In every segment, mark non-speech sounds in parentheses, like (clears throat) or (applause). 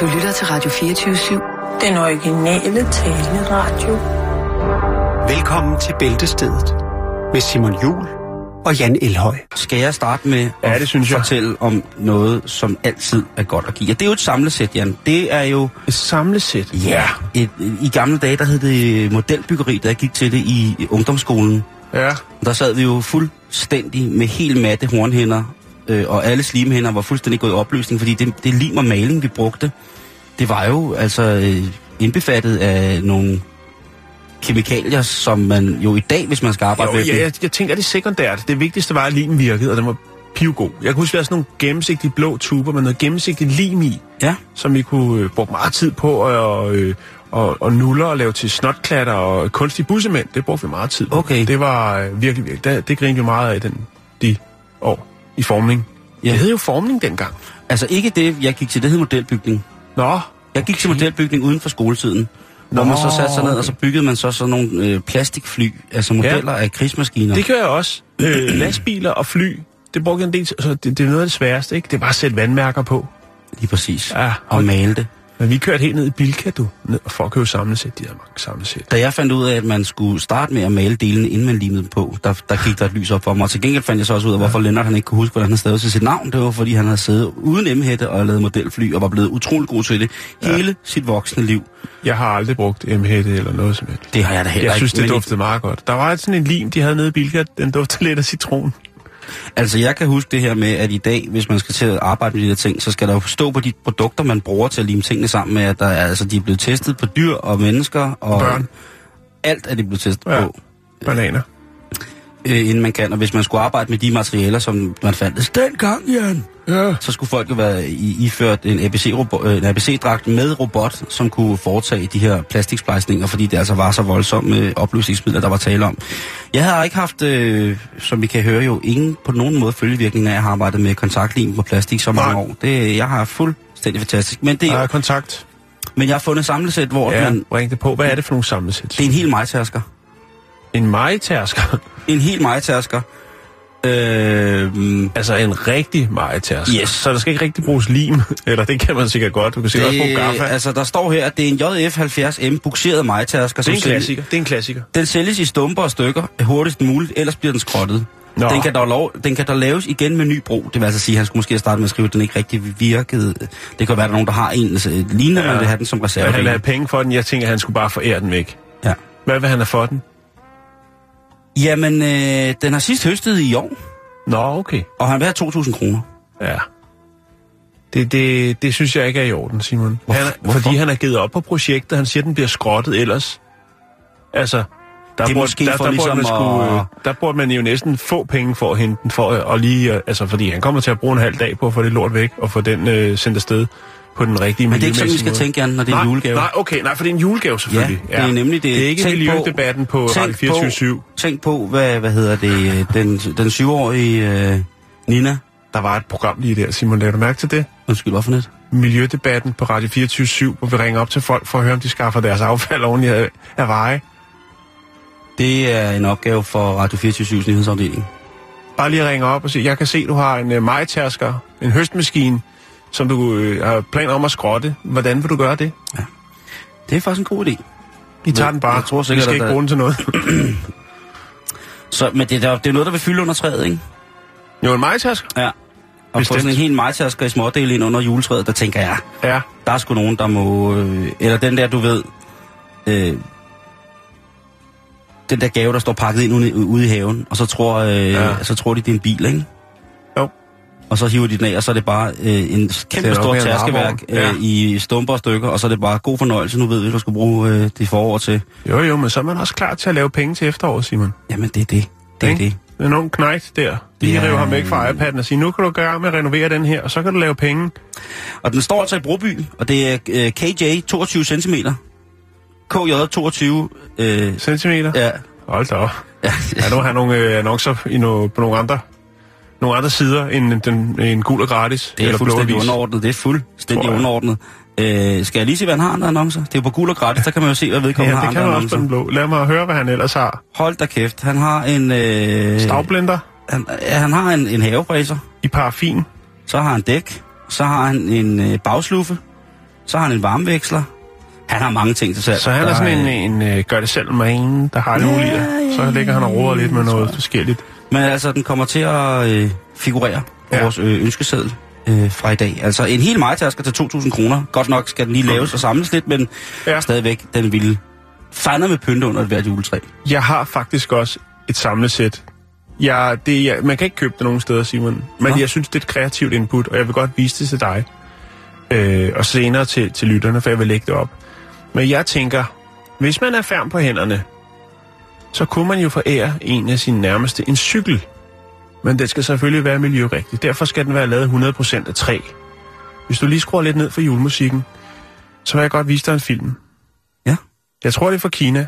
Du lytter til Radio 24-7. Den originale taleradio. Velkommen til Bæltestedet med Simon Jul og Jan Elhøj. Skal jeg starte med Ja, at det synes jeg. fortælle om noget, som altid er godt at give? Og det er jo et samlesæt, Jan. Det er jo... Et samlesæt. Ja. Et, I gamle dage, der hed det modelbyggeri, da jeg gik til det i ungdomsskolen. Ja. Der sad vi jo fuldstændig med helt matte hornhænder, øh, og alle slimhænder var fuldstændig gået i opløsning, fordi det, det lim og maling, vi brugte, det var jo altså øh, indbefattet af nogle kemikalier, som man jo i dag, hvis man skal arbejde Jo, med... ja, jeg, jeg tænker, det er sekundært. Det vigtigste var, at limen virkede, og den var pivgod. Jeg kan huske, at vi havde sådan nogle gennemsigtige blå tuber med noget gennemsigtigt lim i, ja. som vi kunne øh, bruge meget tid på og, øh, og, og nuller og lave til snotklatter og kunstige bussemænd. Det brugte vi meget tid på. Okay. Det var øh, virkelig, virkelig. Det, det grinede vi meget af den, de år i formning. Ja. Det hed jo formning dengang. Altså ikke det, jeg gik til, det hed modelbygning. Nå, Jeg gik til modelbygning uden for skoletiden, hvor man så satte sig ned, og så byggede man så sådan nogle øh, plastikfly, altså modeller ja. af krigsmaskiner. Det gør jeg også. Øh, (clears throat) lastbiler og fly, det brugte jeg en del. Så det, det er noget af det sværeste, ikke? Det er bare at sætte vandmærker på. Lige præcis. Ja, og male det. Men vi kørte helt ned i Bilka, du, for at købe samlesæt. De havde mange samlesæt. Da jeg fandt ud af, at man skulle starte med at male delene, inden man limede dem på, der, der gik der et lys op for mig. Og til gengæld fandt jeg så også ud af, hvorfor Lennart han ikke kunne huske, hvordan han stavede til sit navn. Det var, fordi han havde siddet uden emhætte og lavet modelfly, og var blevet utrolig god til det Ja. hele sit voksne liv. Jeg har aldrig brugt M-hætte eller noget som helst. Det har jeg da heller Jeg synes, ikke. det duftede meget godt. Der var sådan en lim, de havde nede i Bilka. Den duftede lidt af citron. Altså, jeg kan huske det her med, at i dag, hvis man skal til at arbejde med de der ting, så skal der jo stå på de produkter, man bruger til at lime tingene sammen med, at der, er- altså, de er blevet testet på dyr og mennesker. Og Børn. Alt er de blevet testet Ja. på, Bananer. Øh, inden man kan. Og hvis man skulle arbejde med de materialer, som man fandt dengang, Jan, Ja. så skulle folk jo være i, iført en ABC-robot- øh, en ABC-dragt med robot, som kunne foretage de her plastiksplejsninger, fordi det altså var så voldsomme opløsningsmidler, der var tale om. Jeg har ikke haft, øh, som vi kan høre jo, ingen på nogen måde følgevirkninger af at have arbejdet med kontaktlim på plastik så mange Nej. år. Det, jeg har fuldstændig fantastisk. Men, det, Der er kontakt. men jeg har fundet samlesæt, hvor Ja, man, bring det på. Hvad er det for nogle samlesæt? det er en helt majtærsker. En majtærsker. En helt majtærsker. Øh, altså en rigtig majtærsker. Yes. Så der skal ikke rigtig bruges lim. (laughs) Eller det kan man sikkert godt. Du kan sikkert også bruge gaffa. altså, der står her, at det er en JF 70M bukseret majtærsker. det er en klassiker. Det er en klassiker. Den sælges i stumper og stykker hurtigst muligt, ellers bliver den skrottet. Nå. Den kan, dog lov, den kan dog laves igen med ny brug. Det vil altså sige, at han skulle måske starte med at skrive, at den ikke rigtig virkede. Det kan være, at der er nogen, der har en altså, lignende, ja. Man vil have den som Men reserve. han vil have penge for den. Jeg tænker, at han skulle bare forære den væk. Ja. Hvad vil han have for den? Jamen, øh, den har sidst høstet i år, Nå, okay. og han vil have 2.000 kroner. Ja. Det, det, det synes jeg ikke er i orden, Simon. Hvorfor- Han er, hvorfor? fordi han har givet op på projektet. Han siger, at den bliver skrottet ellers. Altså, der, Det er burde, måske der, for der, burde man ligesom skulle, at- øh, der burde man jo næsten få penge for at hente den, for og lige, øh, altså, fordi han kommer til at bruge en halv dag på at få det lort væk, og få den øh, sendt afsted på den rigtige Men det er ikke sådan, vi skal måde. tænke, Jan, når det er nej, en julegave. Nej, okay, nej, for det er en julegave selvfølgelig. Ja, det er nemlig det. Det er ikke Tænk på- miljødebatten på, på Radio 24 på, tænk på, hvad, hvad hedder det, øh, den, den syvårige øh, Nina. Der var et program lige der, Simon, lavede du mærke til det? Undskyld, hvorfor net? Miljødebatten på Radio 24 hvor vi ringer op til folk for at høre, om de skaffer deres affald ordentligt af, af veje. Det er en opgave for Radio 24 nyhedsafdeling. Bare lige ringe op og sige, jeg kan se, du har en uh, majtærsker, en høstmaskine, som du øh, har planer om at skrotte. Hvordan vil du gøre det? Det er faktisk en god idé. I tager den bare. jeg tror vi sikkert, skal at ikke der- bruge den til noget. (clears throat) Så, men det er, det er noget, der vil fylde under træet, ikke? jo, en majtærsker? Ja. Og Bestemt. sådan en helt majtasker i smådel ind under juletræet, der tænker jeg, Ja. der er sgu nogen, der må... Øh, eller den der, du ved... Øh, den der gave, der står pakket ind ude, ude i haven, og så tror, øh, ja. Ja. så tror de, det er en bil, ikke? Og så hiver de den af, og så er det bare øh, en kæmpe stor varevogn. øh, i stumper og stykker, og så er det bare god fornøjelse. Nu ved vi, hvad du skal bruge øh, det forår til. Jo, jo, men så er man også klar til at lave penge til efteråret, Simon. Jamen, det er det. Det er det. Det er en ung knægt der. De Ja. rive ham væk fra iPad'en og sige, nu kan du gøre med at renovere den her, og så kan du lave penge. Og den står altså i Broby, og det er øh, KJ 22 cm. KJ 22. Øh, Centimeter. ja. Hold da op. ja. Ja, nu har nogle øh, annoncer i no, på nogle andre, nogle andre sider end den, en gul og gratis. Det er eller fuldstændig blå underordnet. Det er fuldstændig underordnet. Øh, skal jeg lige se, hvad han har af annoncer? Det er jo på gul og gratis, der kan man jo se, hvad vedkommende Ja, har det kan man også på den blå. Lad mig høre, hvad han ellers har. Hold da kæft. Han har en... Øh, Stavblender han, ja, han har en, en havebræser. i paraffin. Så har han dæk. Så har han en øh, bagsluffe. Så har han en varmeveksler. Han har mange ting til salg. Så han er sådan en, øh, en, en gør det selv man, der har det Ja, ja, Så ligger han og roder lidt med noget forskelligt. Men altså, den kommer til at øh, figurere på Ja. ja. vores øh, ønskeseddel øh, fra i dag. Altså, en hel majtasker til 2.000 kroner. Godt nok skal den lige laves og samles lidt, men Ja. ja. stadigvæk, den ville fejne med pynte under et hvert juletræ. Jeg har faktisk også et samlesæt. Jeg, det, jeg, man kan ikke købe det nogen steder, Simon. Men Nå. jeg synes, det er et kreativt input, og jeg vil godt vise det til dig. Øh, og senere til, til lytterne, for jeg vil lægge det op. Men jeg tænker, hvis man er færm på hænderne, så kunne man jo forære en af sine nærmeste en cykel. Men det skal selvfølgelig være miljørigtigt. Derfor skal den være lavet 100% af træ. Hvis du lige skruer lidt ned for julemusikken, så vil jeg godt vise dig en film. Ja. Jeg tror, det er fra Kina.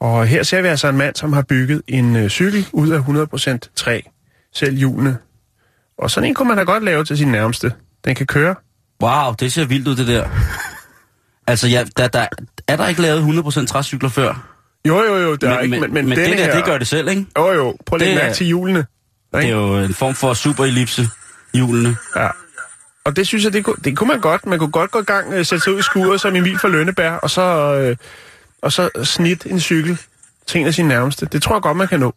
Og her ser vi altså en mand, som har bygget en øh, cykel ud af 100% træ. Selv hjulene. Og sådan en kunne man da godt lave til sin nærmeste. Den kan køre. Wow, det ser vildt ud, det der. Altså, ja, der, der, er der ikke lavet 100% træcykler før? Jo, jo, jo, der men, er ikke, men, men, men det der, her... det gør det selv, ikke? Jo, jo, prøv er- mærke til hjulene. Det er jo en form for superellipse, hjulene. Ja. Og det synes jeg, det kunne, det kunne man godt. Man kunne godt gå i gang, øh, sætte sig ud i skuret som Emil fra Lønneberg, og så, øh, og så snit en cykel til en af sine nærmeste. Det tror jeg godt, man kan nå.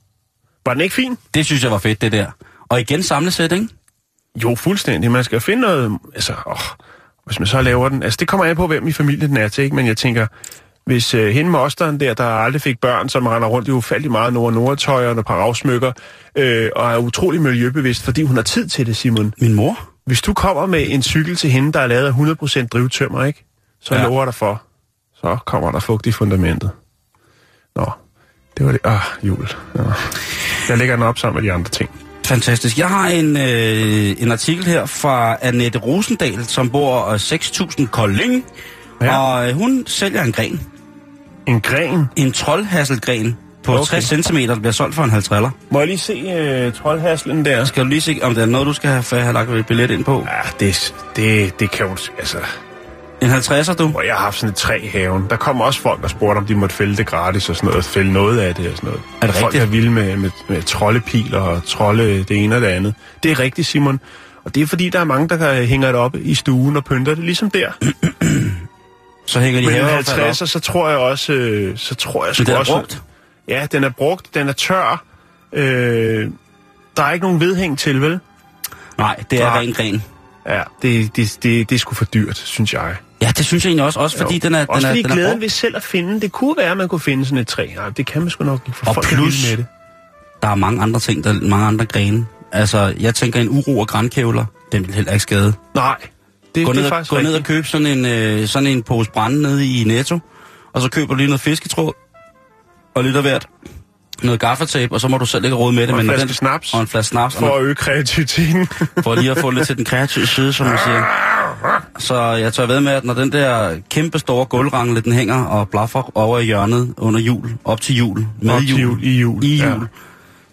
Var den ikke fin? Det synes jeg var fedt, det der. Og igen samlesæt, ikke? Jo, fuldstændig. Man skal finde noget... Altså, åh, hvis man så laver den... Altså, det kommer an på, hvem i familien den er til, ikke? Men jeg tænker, hvis øh, hende mosteren der, der aldrig fik børn, som render rundt i ufattelig meget nord nordtøj og et par afsmykker, øh, og er utrolig miljøbevidst, fordi hun har tid til det, Simon. Min mor? Hvis du kommer med en cykel til hende, der er lavet af 100% drivtømmer, ikke? Så ja. Ja. lover dig for, så kommer der fugt i fundamentet. Nå, det var det. Ah, jul. Nå. Jeg lægger den op sammen med de andre ting. Fantastisk. Jeg har en, øh, en artikel her fra Annette Rosendal, som bor øh, 6.000 Kolding. Ja. Og øh, hun sælger en gren. En gren. En troldhasselgren på Okay. okay. 60 cm, der bliver solgt for en halv triller. Må jeg lige se øh, troldhaslen der? Skal du lige se, om det er noget, du skal have, har lagt et billet ind på? Ja, det, det, det kan jo... Altså, En 50'er, du? og jeg har haft sådan et træ i haven. Der kom også folk, der spurgte, om de måtte fælde det gratis og sådan noget. Fælde noget af det og sådan noget. Er det folk rigtigt? er vilde med, med, med troldepiler og trolde det ene og det andet. Det er rigtigt, Simon. Og det er fordi, der er mange, der hænger det op i stuen og pynter det, ligesom der. (clears throat) Så hænger de Men en haveaffald op. 50'er, så tror jeg også... Øh, så tror jeg sgu den er også... brugt? Ja, den er brugt. Den er tør. Øh, der er ikke nogen vedhæng til, vel? Nej, det er Nej. ren gren. Ja, det, det, det, det er sgu for dyrt, synes jeg. Ja, det synes jeg egentlig også, også fordi Jo. den er, Også den er, fordi den er glæden ved selv at finde, det kunne være, at man kunne finde sådan et træ. Nej, det kan man sgu nok ikke, for Og folk er plus- med det. Der er mange andre ting, der er mange andre grene. Altså, jeg tænker en uro og grænkævler, den vil heller ikke skade. Nej, det, Gå det ned, er og, faktisk gå ned og rigtigt. køb sådan en, øh, sådan en pose brænde nede i Netto, og så køber du lige noget fisketråd, og lidt af hvert, noget gaffatape, og så må du selv ikke råde med det. Og en når flaske den, snaps. Og en flaske snaps, For at øge kreativiteten. for lige at få lidt (laughs) til den kreative side, som man siger. Så jeg tør ved med, at når den der kæmpe store gulvrangle, den hænger og blaffer over i hjørnet under jul, op til jul, med Op jul, jul, i jul, i ja. jul,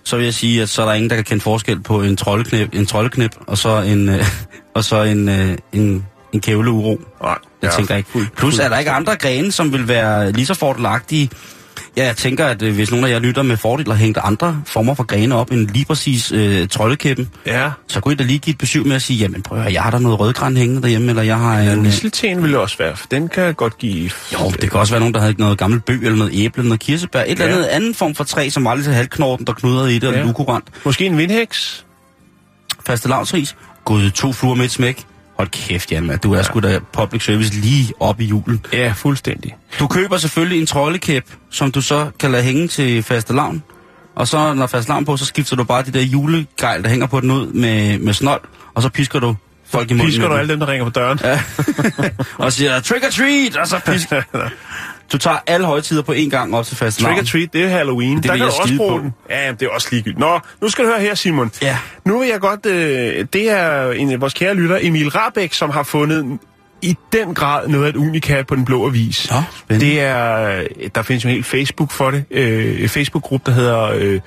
så vil jeg sige, at så er der ingen, der kan kende forskel på en troldeknip, en troldeknip og så en, øh, (laughs) og så en, øh, en, en kævleuro. Nej, Jeg ja, tænker ikke. Plus er der ikke andre grene, som vil være lige så fordelagtige. Ja, jeg tænker, at øh, hvis nogen af jer lytter med fordel og hængt andre former for grene op end lige præcis øh, troldekæppen, Ja, så kunne I da lige give et besøg med at sige, jamen prøv at høre, jeg har der noget rødgran hængende derhjemme, eller jeg har ja en... Øh, mistelten ville også være, for den kan godt give... jo, det kan også være nogen, der havde noget gammelt bøg, eller noget æble, eller noget kirsebær, et eller Ja. andet anden form for træ, som var lidt halvknorten, der knudrede i det, og Ja. lidt ukurant. Måske en vindhæks? Faste lavtris. Gud, to fluer med et smæk. Hold kæft, Jan, du er ja. sgu da public service lige op i julen. Ja, fuldstændig. Du køber selvfølgelig en troldekæp, som du så kan lade hænge til faste lavn. Og så, når faste lavn på, så skifter du bare de der julegejl, der hænger på den ud med, med snold. Og så pisker du folk i munden Pisker du alle dem, der ringer på døren? Ja. (laughs) og siger, trick or treat, og så pisker. (laughs) Du tager alle højtider på én gang op til faste Trick or treat, det er Halloween. Det der kan du også bruge på. den. Ja, det er også ligegyldigt. Nå, nu skal du høre her, Simon. Ja. Nu vil jeg godt... Øh, det er en af vores kære lytter, Emil Rabeck, som har fundet i den grad noget af et unikat på den blå avis. Nå, spændende. det er... Der findes jo en hel Facebook for det. Øh, en Facebook-gruppe, der hedder... Øh,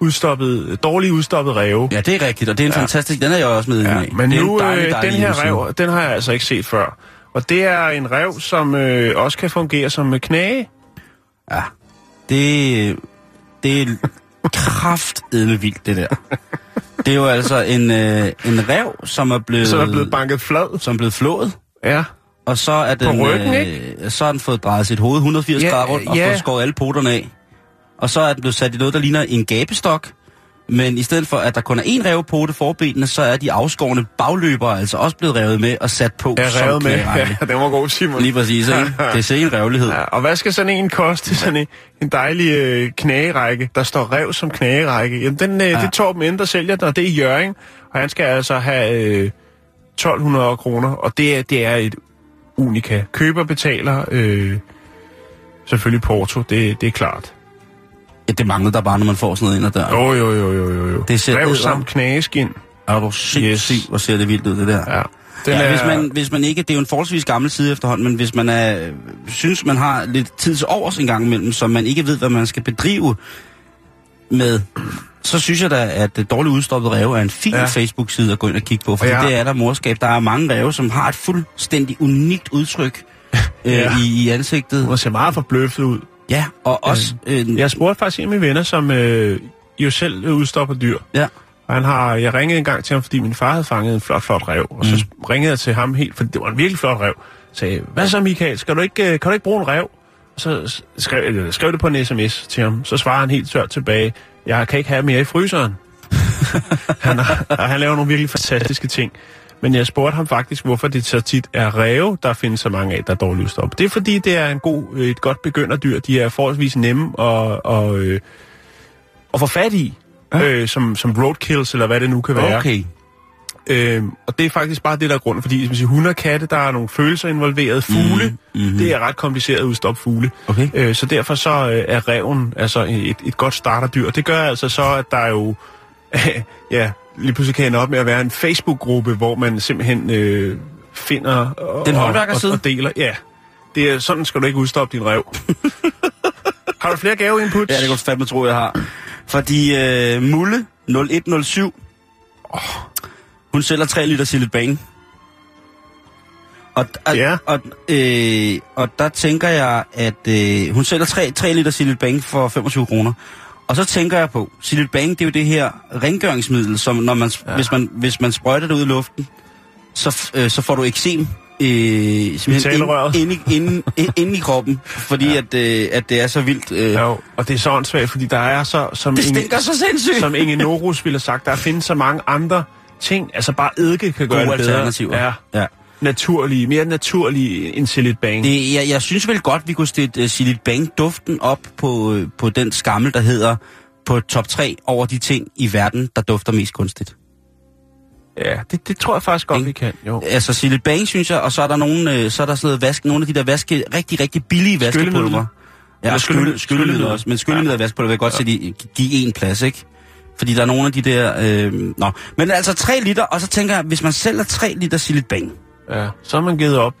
udstoppet, dårligt udstoppet ræve. Ja, det er rigtigt, og det er en ja. fantastisk... Den er jeg også med Ja, i. men nu, en dejlig, øh, dejlig den her rev, den har jeg altså ikke set før. Og det er en rev, som øh, også kan fungere som øh, knage. Ja, det, det er kraftedme vildt, det der. Det er jo altså en, øh, en rev, som er blevet, Så er blevet banket flad. som er blevet flået. Ja. og så er den, ryggen, øh, så har den fået drejet sit hoved 180 Ja, grader rundt, og ja. fået skåret alle poterne af. Og så er den blevet sat i noget, der ligner en gabestok, men i stedet for, at der kun er én revepote forbenene, så er de afskårne bagløbere altså også blevet revet med og sat på som revet med. (laughs) Ja, den var god, Simon. Lige præcis, ikke? (laughs) Det er sikkert en revlighed. Ja, og hvad skal sådan en koste? (laughs) Sådan en, en dejlig øh, knagerække, der står rev som knagerække. Jamen, den, øh, ja. det Torben Ende, der sælger den, og det er Jørgen. Og han skal altså have øh, 1200 kroner, og det er, det er et unika. Køber betaler øh, selvfølgelig porto, det, det er klart. Ja, det mangler der bare, når man får sådan noget ind ad døren. Jo, jo, jo, jo, jo. jo. Det ser rev samt knageskin. Er du sindssygt, yes. hvor ser det vildt ud, det der. Ja. Den ja, er, hvis, man, hvis man ikke, det er jo en forholdsvis gammel side efterhånden, men hvis man er, synes, man har lidt tid til overs en gang imellem, så man ikke ved, hvad man skal bedrive med, så synes jeg da, at det dårligt udstoppet ræve er en fin Ja. Facebook-side at gå ind og kigge på, for Ja. det er der morskab. Der er mange ræve, som har et fuldstændig unikt udtryk (laughs) øh, Ja. i, i ansigtet. Hun ser meget forbløffet ud. Ja, og også... Øh, Jeg spurgte faktisk en af mine venner, som øh, jo selv udstopper dyr. ja. Og han har, jeg ringede en gang til ham, fordi min far havde fanget en flot, flot rev. Og så Mm. ringede jeg til ham helt, for det var en virkelig flot rev. Sagde, hvad så Michael, skal du ikke, øh, kan du ikke bruge en rev? Og så skrev, eller, skrev det på en sms til ham. Så svarer han helt tørt tilbage, jeg kan ikke have mere i fryseren. (laughs) han, har, han laver nogle virkelig fantastiske ting. Men jeg spurgte ham faktisk, hvorfor det så tit er ræve, der findes så mange af, der er dårligt udstoppet. Det er fordi, det er en god, øh, et godt begynderdyr. De er forholdsvis nemme at, og, øh, at få fat i. Øh, som, som roadkills, eller hvad det nu kan være. Okay. Øh, og det er faktisk bare det, der er grunden. Fordi hvis man siger hunde og katte, der er nogle følelser involveret. Fugle, Mhm, mhm. det er ret kompliceret at udstoppe fugle. Okay. Øh, så derfor så øh, er reven altså et, et godt starterdyr. Det gør altså så, at der er jo... (laughs) ja, lige pludselig kan ende op med at være en Facebook-gruppe, hvor man simpelthen øh, finder og, Den håndværkerside? og, og deler. Ja, det er, sådan skal du ikke udstoppe din rev. (laughs) har du flere gaveinputs? Ja, det kan du fandme tro, jeg har. Fordi øh, Mulle 0107, oh, hun sælger 3 liter Sillet Bang. Og, og, Ja. og, øh, og der tænker jeg, at øh, hun sælger 3, 3 liter Sillet Bang for 25 kroner. Og så tænker jeg på, Sillet Bang, det er jo det her rengøringsmiddel, som når man, ja. hvis, man, hvis man sprøjter det ud i luften, så, øh, så får du eksem øh, simpelthen talerøret. ind, ind, i- ind, ind, i kroppen, fordi ja. at, øh, at det er så vildt. Øh, Jo, og det er så åndssvagt, fordi der er så... Som det Inge- så sindssygt. som Inge Norus ville have sagt, der findes så mange andre ting. Altså bare eddike kan gøre Gode det bedre. Ja, ja. Naturlige, mere naturlige end Sillet Bang. Det, jeg, jeg synes vel godt, vi kunne stille uh, Silent Bang-duften op på, øh, på den skammel, der hedder på top 3 over de ting i verden, der dufter mest kunstigt. Ja, det, det tror jeg faktisk godt, Ikke? vi kan. Jo. Altså Silent Bang, synes jeg, og så er der nogle, øh, så er der sådan noget vask, nogle af de der vaske, rigtig, rigtig billige vaskepulver. Ja, og skylle, skyllemiddel også. Men skyllemiddel og vaskepulver vil jeg godt ja. sætte i, give en plads, ikke? Fordi der er nogle af de der... Øh, nå. Men altså 3 liter, og så tænker jeg, hvis man sælger 3 liter Silent Bang, Ja, så har man givet op.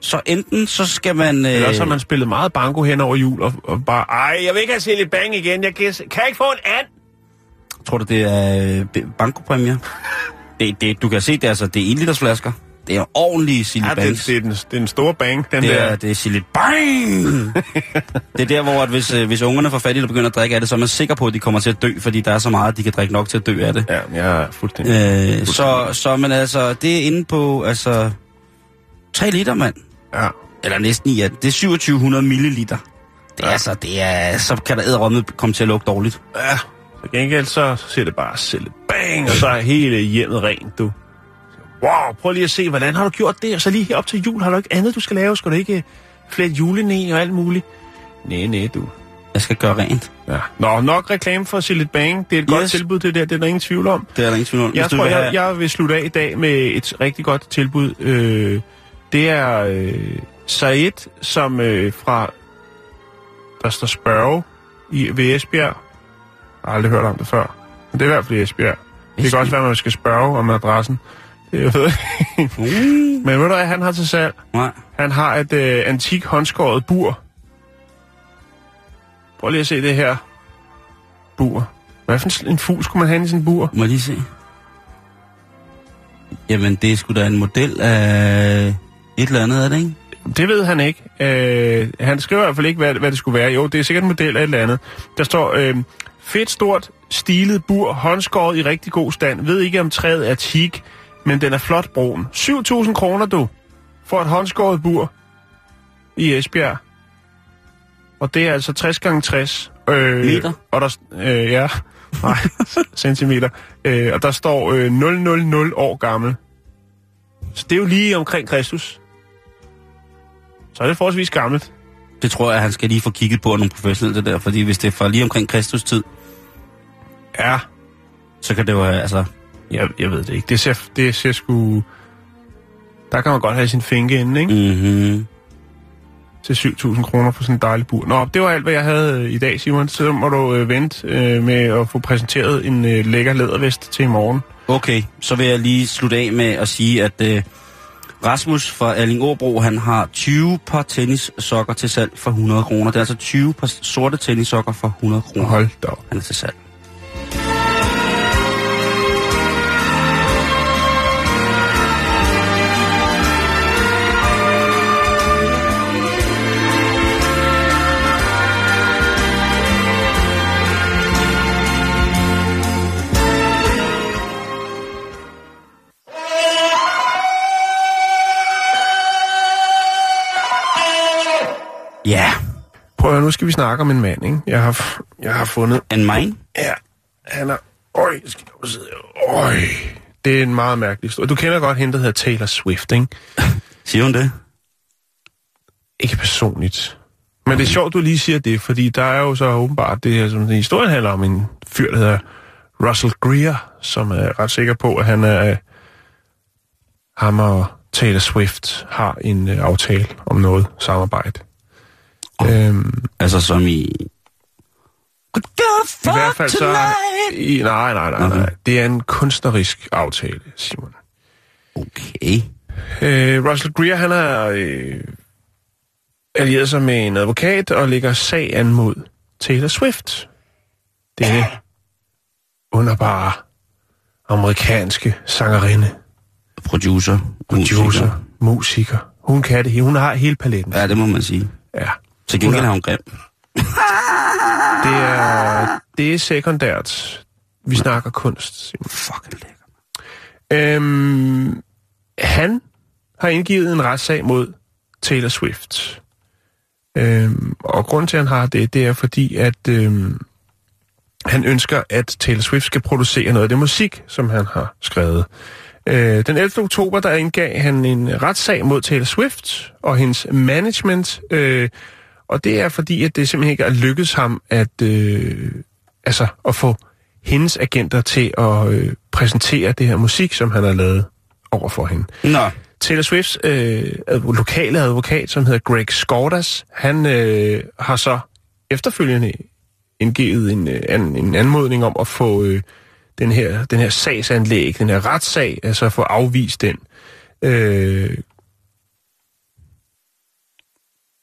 så enten så skal man... Øh, Eller så har man spillet meget banko hen over jul, og, og bare, ej, jeg vil ikke have Sillet Bang igen, jeg kan, kan jeg ikke få en and? Tror du, det er øh, bankopræmier? (laughs) det, det, du kan se, det er, altså, det er 1 liters flasker. Det er ordentlige Silly Ja, Bangs. det, det, er den, det er den store bang, den det der. er, det er Silly Bang! (laughs) det er der, hvor at hvis, øh, hvis ungerne får fat i det og begynder at drikke af det, så er man sikker på, at de kommer til at dø, fordi der er så meget, at de kan drikke nok til at dø af det. Ja, jeg er fuldstændig... Øh, så, så, men altså, det er inde på, altså, 3 liter, mand. Ja. Eller næsten i, at det er 2700 milliliter. Det er Ja. altså, det er, så kan der æderrømme komme til at lugte dårligt. Ja, til gengæld så ser det bare selv bang, og så er hele hjemmet rent, du. Wow, prøv lige at se, hvordan har du gjort det? Og så lige herop til jul, har du ikke andet, du skal lave? Skal du ikke øh, flette julene og alt muligt? Nej, nej, du. Jeg skal gøre rent. Ja. Nå, nok reklame for Sillet Bang. Det er et yes. godt tilbud, det der. Det er der ingen tvivl om. Det er der ingen tvivl om. Jeg tror, vil jeg, jeg vil slutte af i dag med et rigtig godt tilbud. Øh, det er øh, Said, som øh, fra... Der står spørge i, ved Esbjerg. Jeg har aldrig hørt om det før. Men det er i hvert fald i Esbjerg. Det kan også være, at man skal spørge om adressen. Jeg ved ikke. Uh, Men ved du hvad, han har til salg? nej. Han har et øh, antik håndskåret bur. Prøv lige at se det her bur. Hvad for en, en fugl skulle man have i sin bur? Må jeg lige se? Jamen, det er sgu da en model af et eller andet, er det ikke? Det ved han ikke. Øh, han skriver i hvert fald ikke, hvad, hvad det skulle være. Jo, det er sikkert en model af et eller andet. Der står, øh, fedt, stort, stilet bur, håndskåret i rigtig god stand. Ved ikke, om træet er teak, men den er flot brun. 7.000 kroner, du. for et håndskåret bur i Esbjerg. Og det er altså 60 gange 60. Øh, Meter? Og der, øh, ja, nej, (laughs) centimeter. Øh, og der står øh, 000 år gammel. Så det er jo lige omkring Kristus. Så er det forholdsvis gammelt. Det tror jeg, han skal lige få kigget på nogle professionelle der, fordi hvis det er fra lige omkring Kristus tid, Ja, så kan det jo altså... jeg, jeg ved det ikke. Det ser, det ser sgu... Der kan man godt have sin finke inde, ikke? Mm-hmm. til 7.000 kroner for sådan en dejlig bur. Nå, det var alt, hvad jeg havde øh, i dag, Simon. Så må du øh, vente øh, med at få præsenteret en øh, lækker lædervest til i morgen. Okay, så vil jeg lige slutte af med at sige, at øh, Rasmus fra Alling Åbro, han har 20 par tennissokker til salg for 100 kroner. Det er altså 20 par sorte tennissokker for 100 kroner. Hold da op. Han er til salg. Ja, Prøv at høre, nu skal vi snakke om en mand, ikke? Jeg har, jeg har fundet... en mine. Ja, han er... Øj, jeg skal og sidde... Øj, det er en meget mærkelig historie. Du kender godt hende, der hedder Taylor Swift, ikke? (laughs) Siger hun det? Ikke personligt. Men det er sjovt, du lige siger det, fordi der er jo så åbenbart det her, som den historien handler om, en fyr, der hedder Russell Greer, som er ret sikker på, at han er... Ham og Taylor Swift har en øh, aftale om noget samarbejde. Øhm, Altså som i... I hvert fald så... I, nej, nej, nej, nej. Det er en kunstnerisk aftale, Simon. Okay. Øh, Russell Greer, han har øh, allieret sig med en advokat og lægger sag an mod Taylor Swift. Denne underbare amerikanske sangerinde, Producer. producer, musiker. musiker. Hun kan det. Hun har hele paletten. Ja, det må man sige. Ja. Til gengæld er hun grim. (laughs) Det er, det er sekundært. Vi snakker kunst. Simon. Fucking lækker. Øhm, han har indgivet en retssag mod Taylor Swift. Øhm, og grunden til, at han har det, det er fordi, at øhm, han ønsker, at Taylor Swift skal producere noget af det musik, som han har skrevet. Øh, den 11. oktober, der indgav han en retssag mod Taylor Swift og hendes management, øh, og det er fordi, at det simpelthen ikke er lykkedes ham at, øh, altså, at få hendes agenter til at øh, præsentere det her musik, som han har lavet over for hende. Nå, Taylor Swifts øh, adv- lokale advokat, som hedder Greg Skordas, han øh, har så efterfølgende indgivet en, øh, an, en anmodning om at få øh, den, her, den her sagsanlæg, den her retssag, altså få afvist den. Øh,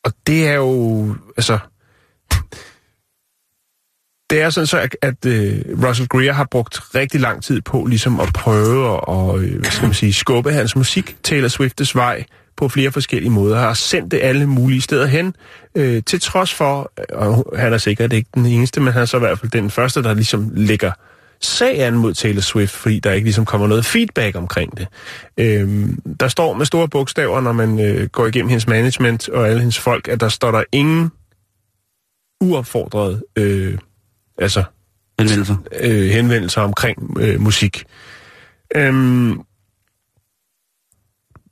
og det er jo, altså, det er sådan så, at, at uh, Russell Greer har brugt rigtig lang tid på ligesom at prøve at og, øh, hvad skal man sige, skubbe hans musik Taylor Swifts vej på flere forskellige måder. Har sendt det alle mulige steder hen, øh, til trods for, og han er sikkert ikke den eneste, men han er så i hvert fald den første, der ligesom lægger sag an mod Taylor Swift, fordi der ikke ligesom kommer noget feedback omkring det. Øhm, der står med store bogstaver, når man øh, går igennem hendes management og alle hendes folk, at der står der ingen uopfordret øh, altså henvendelser. øh, henvendelser omkring øh, musik. Øhm,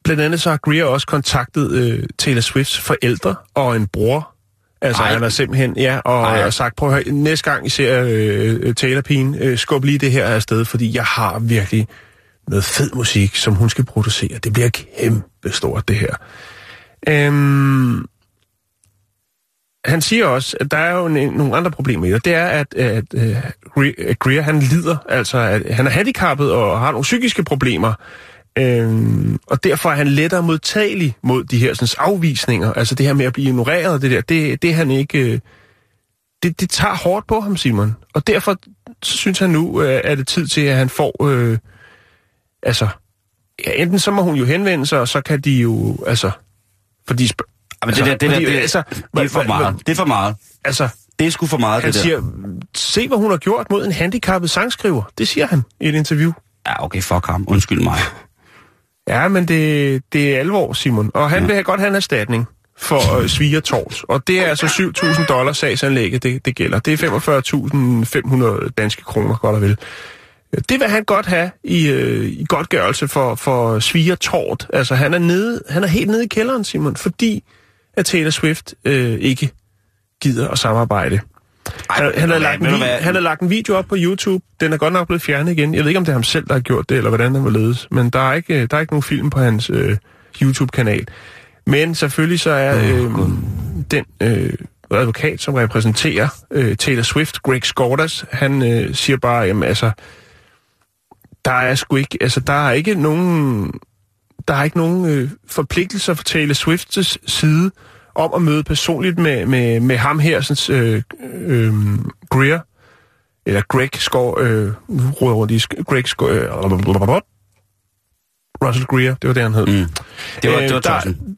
blandt andet så har Greer også kontaktet øh, Taylor Swifts forældre og en bror. Altså Ej. han har simpelthen, ja, og, Ej. og sagt, prøv at høre, næste gang I ser øh, Taylor-pigen, øh, skub lige det her afsted, fordi jeg har virkelig noget fed musik, som hun skal producere. Det bliver kæmpe stort, det her. Øhm, han siger også, at der er jo en, nogle andre problemer i det. Det er, at, at, Gre- Greer, han lider, altså at han er handicappet og har nogle psykiske problemer. Øhm, og derfor er han lettere modtagelig mod de her sådan, afvisninger. Altså det her med at blive ignoreret, det der, det, det er han ikke... øh, Det, det tager hårdt på ham, Simon. Og derfor så synes han nu, øh, er det tid til, at han får... Øh, altså, ja, enten så må hun jo henvende sig, og så kan de jo... Altså, fordi... Ja, men det, der, det, der, fordi, det, altså, det er for meget. Det er for meget. Altså, Det er sgu for meget, han det der. siger, se hvad hun har gjort mod en handicappet sangskriver. Det siger han i et interview. Ja, okay, fuck ham. Undskyld mig. Ja, men det, det er alvor, Simon. Og han vil godt have en erstatning for øh, svigertors. Og det er altså 7.000 dollars sagsanlægget, det, det gælder. Det er 45.500 danske kroner, godt og vel. Det vil han godt have i, øh, i godtgørelse for, for svigertort. Altså, han er, nede, han er helt nede i kælderen, Simon, fordi at Taylor Swift øh, ikke gider at samarbejde. Han, han, har lagt en, hvad? han har lagt en video op på YouTube. Den er godt nok blevet fjernet igen. Jeg ved ikke, om det er ham selv, der har gjort det, eller hvordan det var ledes. Men der er ikke, der er ikke nogen film på hans øh, YouTube-kanal. Men selvfølgelig så er øh, den øh, advokat, som repræsenterer øh, Taylor Swift, Greg Skordas, han øh, siger bare, jamen altså, der er sgu ikke, altså der er ikke nogen, der er ikke nogen øh, forpligtelser fra Taylor Swifts side om at møde personligt med, med, med ham her, sådan, øh, øh, Greer, eller Greg Skor, øh, nu råder jeg rundt i, Greg Skor, øh, Russell Greer, det var det, han hed. Mm. Det var, Øh, det var der- tossen.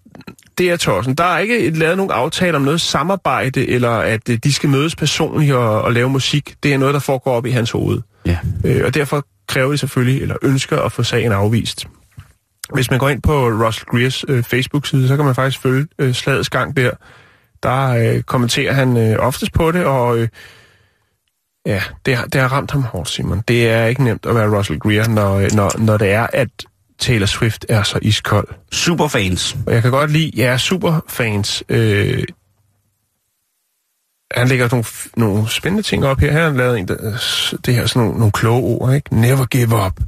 Det er tossen. Der er ikke lavet nogen aftale om noget samarbejde, eller at øh, de skal mødes personligt og, og lave musik. Det er noget, der foregår op i hans hoved. Ja. Øh, og derfor kræver de selvfølgelig, eller ønsker at få sagen afvist. Hvis man går ind på Russell Greers øh, Facebook-side, så kan man faktisk følge øh, slagets gang der. Der øh, kommenterer han øh, oftest på det, og øh, ja, det, har- det har ramt ham hårdt, Simon. Det er ikke nemt at være Russell Greer, når, øh, når, når det er, at Taylor Swift er så iskold. Superfans. Og jeg kan godt lide jeres superfans. Øh, han lægger nogle, nogle spændende ting op her. Her har han lavet en, der, det her sådan nogle, nogle kloge ord, ikke? Never give up.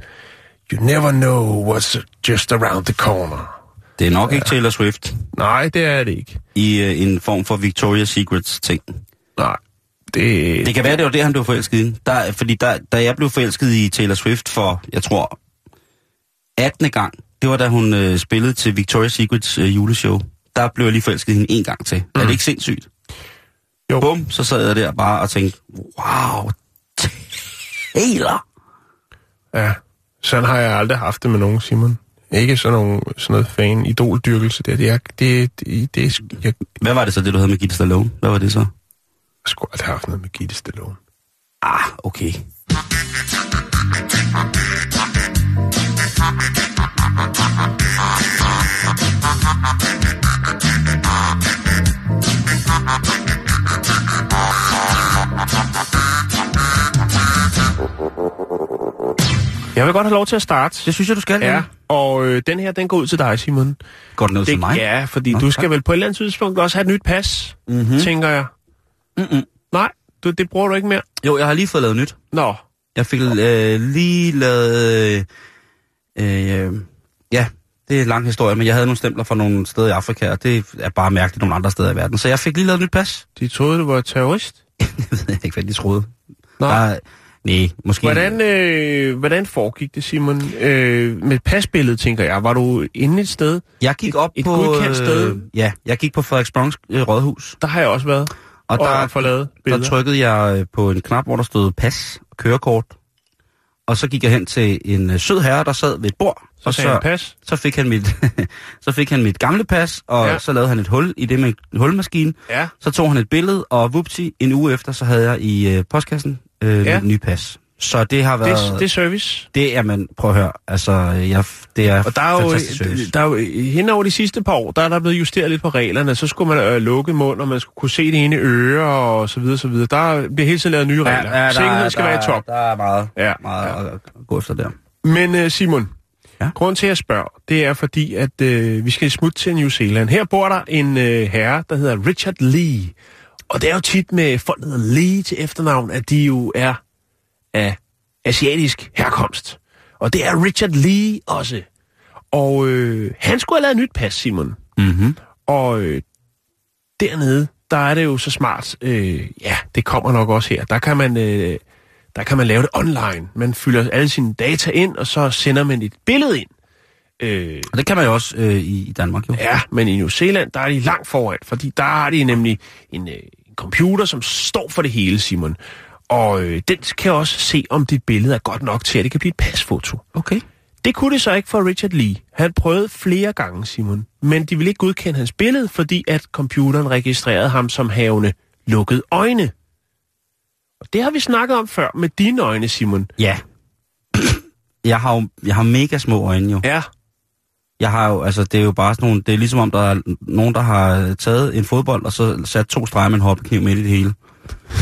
You never know what's just around the corner. Det er nok ikke Taylor Swift Nej, det er det ikke. i øh, en form for Victoria's Secrets ting. Nej, det... Det kan være, det var det, han blev forelsket i. Der, fordi der, da jeg blev forelsket i Taylor Swift for, jeg tror, 18. gang, det var da hun øh, spillede til Victoria's Secrets øh, juleshow. Der blev jeg lige forelsket i hende en gang til. Mm. Er det ikke sindssygt? Jo. Bum, så sad jeg der bare og tænkte, wow, Taylor. Ja, sådan har jeg aldrig haft det med nogen, Simon. Ikke sådan, nogle, sådan noget fan idoldyrkelse der. Det er, det, det, det er, jeg, jeg Hvad var det så, det du havde med Gitte Stallone? Hvad var det så? skulle aldrig have haft noget med Gitte Stallone. Ah, okay. Jeg vil godt have lov til at starte. Det synes jeg, du skal. Ja, og øh, den her, den går ud til dig, Simon. Går det ned til Det, mig? ja, fordi Nå, du skal tak. vel på et eller andet tidspunkt også have et nyt pas, mm-hmm. tænker jeg. Mm-mm. Nej, du, det bruger du ikke mere. Jo, jeg har lige fået lavet nyt. Nå, Jeg fik øh, lige lavet... Øh, øh, ja, det er en lang historie, men jeg havde nogle stempler fra nogle steder i Afrika, og det er bare mærkeligt nogle andre steder i verden. Så jeg fik lige lavet et nyt pas. de troede, du var terrorist. (laughs) jeg ved ikke, hvad de troede. Nå. Bare, nej, måske... Hvordan, øh, hvordan foregik det, Simon? Øh, med pasbilledet, tænker jeg. Var du inde et sted? Jeg gik op et på... godkendt sted? Øh, ja, jeg gik på Frederiksbrunds øh, rådhus, Der har jeg også været. og Og der, der, få lavet der billeder. trykkede jeg øh, på en knap, hvor der stod pas, kørekort, og så gik jeg hen til en øh, sød herre, der sad ved et bord, så og sagde så, pas. så fik han mit, (laughs) så fik han mit gamle pas, og Ja. ja. så lavede han et hul i det med en hulmaskine. Ja. Så tog han et billede, og vupti, en uge efter, så havde jeg i øh, postkassen øh, Ja. mit nye pas. Så det har Det, været... det er service. det er man, prøv at høre, altså, jeg, det er Og der er jo, service. der er jo hen over de sidste par år, der er der blevet justeret lidt på reglerne. Så skulle man øh, lukke mund, og man skulle kunne se det ene øre, og så videre, så videre. Der bliver hele tiden lavet nye regler. Ja, ja, Sikkerheden skal der, være i top. Der er meget, Ja, meget ja. at gå efter der. Men uh, Simon, ja? Grund til at jeg spørger, det er fordi, at uh, vi skal smutte til New Zealand. Her bor der en uh, herre, der hedder Richard Lee. Og det er jo tit med folk, der Lee til efternavn, at de jo er af asiatisk herkomst. Og det er Richard Lee også. Og øh, han skulle have lavet et nyt pas, Simon. Mm-hmm. Og øh, dernede, der er det jo så smart. Øh, ja, det kommer nok også her. Der kan man... Øh, der kan man lave det online. Man fylder alle sine data ind, og så sender man et billede ind. Øh, Og det kan man jo også øh, i, i Danmark jo. ja, men i New Zealand, der er de langt foran, fordi der har de nemlig en, øh, en computer, som står for det hele, Simon. Og øh, den kan også se, om dit billede er godt nok til, at det kan blive et pasfoto. Okay. Det kunne det så ikke for Richard Lee. Han prøvede flere gange, Simon. Men de ville ikke godkende hans billede, fordi at computeren registrerede ham som havende lukket øjne. Og det har vi snakket om før med dine øjne, Simon. Ja. Jeg har jo jeg har mega små øjne jo. Ja. Jeg har jo, altså det er jo bare sådan nogle, det er ligesom om, der er nogen, der har taget en fodbold, og så sat to streger med en hoppekniv midt i det hele.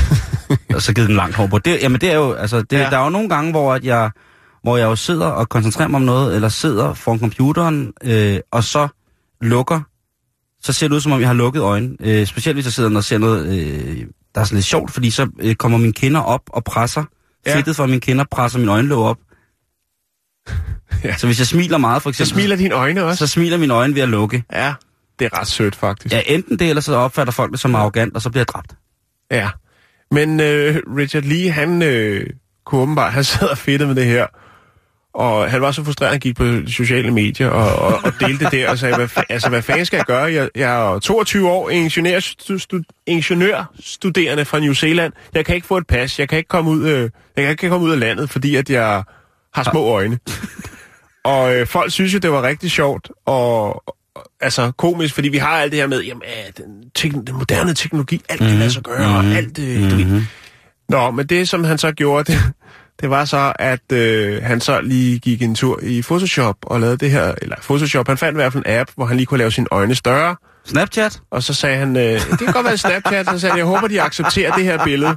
(laughs) og så givet den langt hår på. Det, jamen det er jo, altså, det, Ja. der er jo nogle gange, hvor, at jeg, hvor jeg jo sidder og koncentrerer mig om noget, eller sidder foran computeren, øh, og så lukker, så ser det ud, som om jeg har lukket øjnene. Øh, specielt hvis jeg sidder og ser noget, øh, der er sådan lidt sjovt, fordi så øh, kommer mine kinder op og presser, Ja. fedtet fra mine kinder presser mine øjenlåg op. (laughs) Ja. Så hvis jeg smiler meget, for Så eksempel, smiler dine øjne også. så smiler mine øjne ved at lukke. Ja, det er ret sødt faktisk. Ja, enten det, eller så opfatter folk det som arrogant, og så bliver jeg dræbt. Ja. Men øh, Richard Lee, han øh, kunne åbenbart, han sad og fedtede med det her. Og han var så frustreret, at han gik på sociale medier og, og, og delte det der og sagde, hvad, altså, hvad fanden skal jeg gøre? Jeg, jeg er 22 år, ingeniørstu- ingeniørstuderende fra New Zealand. Jeg kan ikke få et pas. Jeg kan ikke komme ud, øh, jeg kan ikke komme ud af landet, fordi at jeg har små øjne. Og øh, folk synes jo, det var rigtig sjovt og altså komisk, fordi vi har alt det her med, jamen, den, tek- den moderne teknologi, alt kan lade sig gøre, og alt, øh, du ved. Nå, men det, som han så gjorde, det, det var så, at øh, han så lige gik en tur i Photoshop og lavede det her, eller Photoshop, han fandt i hvert fald en app, hvor han lige kunne lave sine øjne større, Snapchat? og så sagde han, øh, det kan godt være Snapchat, så sagde han, jeg håber, de accepterer det her billede.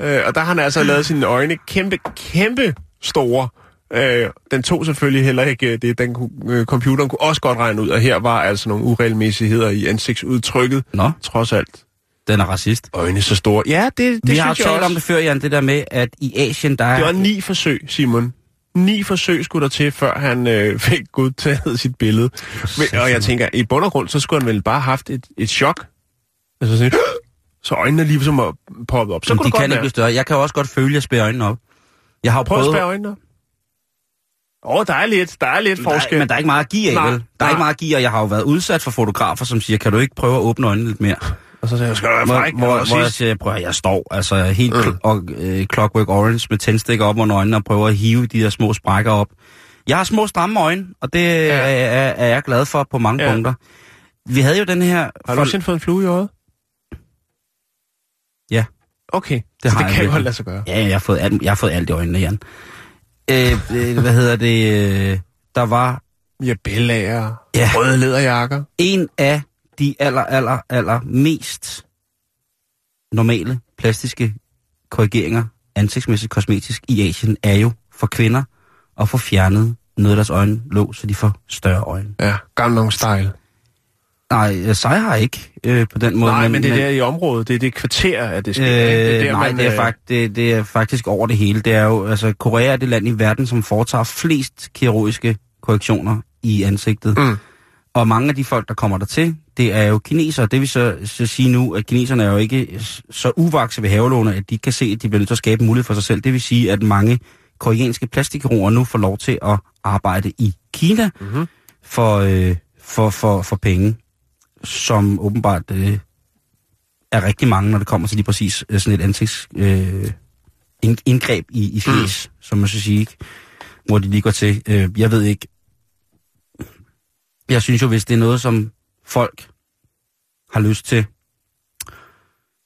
Øh, og der har han altså lavet sine øjne kæmpe, kæmpe store. Øh, den tog selvfølgelig heller ikke øh, det, den øh, computeren kunne også godt regne ud, og her var altså nogle uregelmæssigheder i ansigtsudtrykket, Nå, trods alt. den er racist. Øjne så store. Ja, det, det Vi har jo synes talt om det før, Jan, det der med, at i Asien, der er... Det var ni forsøg, Simon. Ni forsøg skulle der til, før han øh, (laughs) fik godtaget sit billede. Men, og jeg tænker, i bund og grund, så skulle han vel bare haft et, et chok. Altså sådan, (gasps) så øjnene lige som er poppet op. Så Men kunne de det godt kan ikke blive større. Jeg kan jo også godt føle, at jeg spærer øjnene op. Jeg har Prøv at prøvet... spære øjnene op. Åh, oh, der er lidt, der er lidt Der forskel. er, men der er ikke meget at give af, Nej, vel? Der nej. er ikke meget at give, og jeg har jo været udsat for fotografer, som siger, kan du ikke prøve at åbne øjnene lidt mere? Og så siger jeg, skal være Hvor, fræk? hvor, Og hvor jeg siger, prøv at jeg står altså helt mm. og, øh, Clockwork Orange med tændstikker op under øjnene og prøver at hive de der små sprækker op. Jeg har små stramme øjne, og det ja. er, er jeg glad for på mange Ja. punkter. Vi havde jo den her... Har du nogensinde fået en flue i øjet? Ja. Okay, Det har det jeg kan jo lade sig gøre. Ja, jeg har fået alt, jeg har fået alt i øjnene, Jan. Øh, øh, hvad hedder det? Øh, der var Ja, bellager, Ja. røde læderjakker. en af de aller, aller, aller mest normale plastiske korrigeringer, ansigtsmæssigt kosmetisk i Asien, er jo for kvinder at få fjernet noget af deres øjne låg, så de får større øjne. Ja, Gangnam Style. Nej, øh, sig har ikke øh, på den måde. Nej, men det er der i området, det er det kvarter, at det sker. Øh, det er der, nej, man, det, er øh, fakt, det, det er faktisk over det hele. Det er jo, altså, Korea er det land i verden, som foretager flest kirurgiske korrektioner i ansigtet. Mm. Og mange af de folk, der kommer der til, det er jo kinesere. Det vil så, så sige nu, at kineserne er jo ikke så uvakse ved havelåne, at de kan se, at de bliver nødt til at skabe mulighed for sig selv. Det vil sige, at mange koreanske plastikkirurger nu får lov til at arbejde i Kina Mhm. for, øh, for, for, for penge, som åbenbart øh, er rigtig mange, når det kommer til lige præcis øh, sådan et ansigts øh, ind- indgreb i, i fjes, mm. som man så sige, ikke? hvor de lige går til. Øh, jeg ved ikke. Jeg synes jo, hvis det er noget, som folk har lyst til,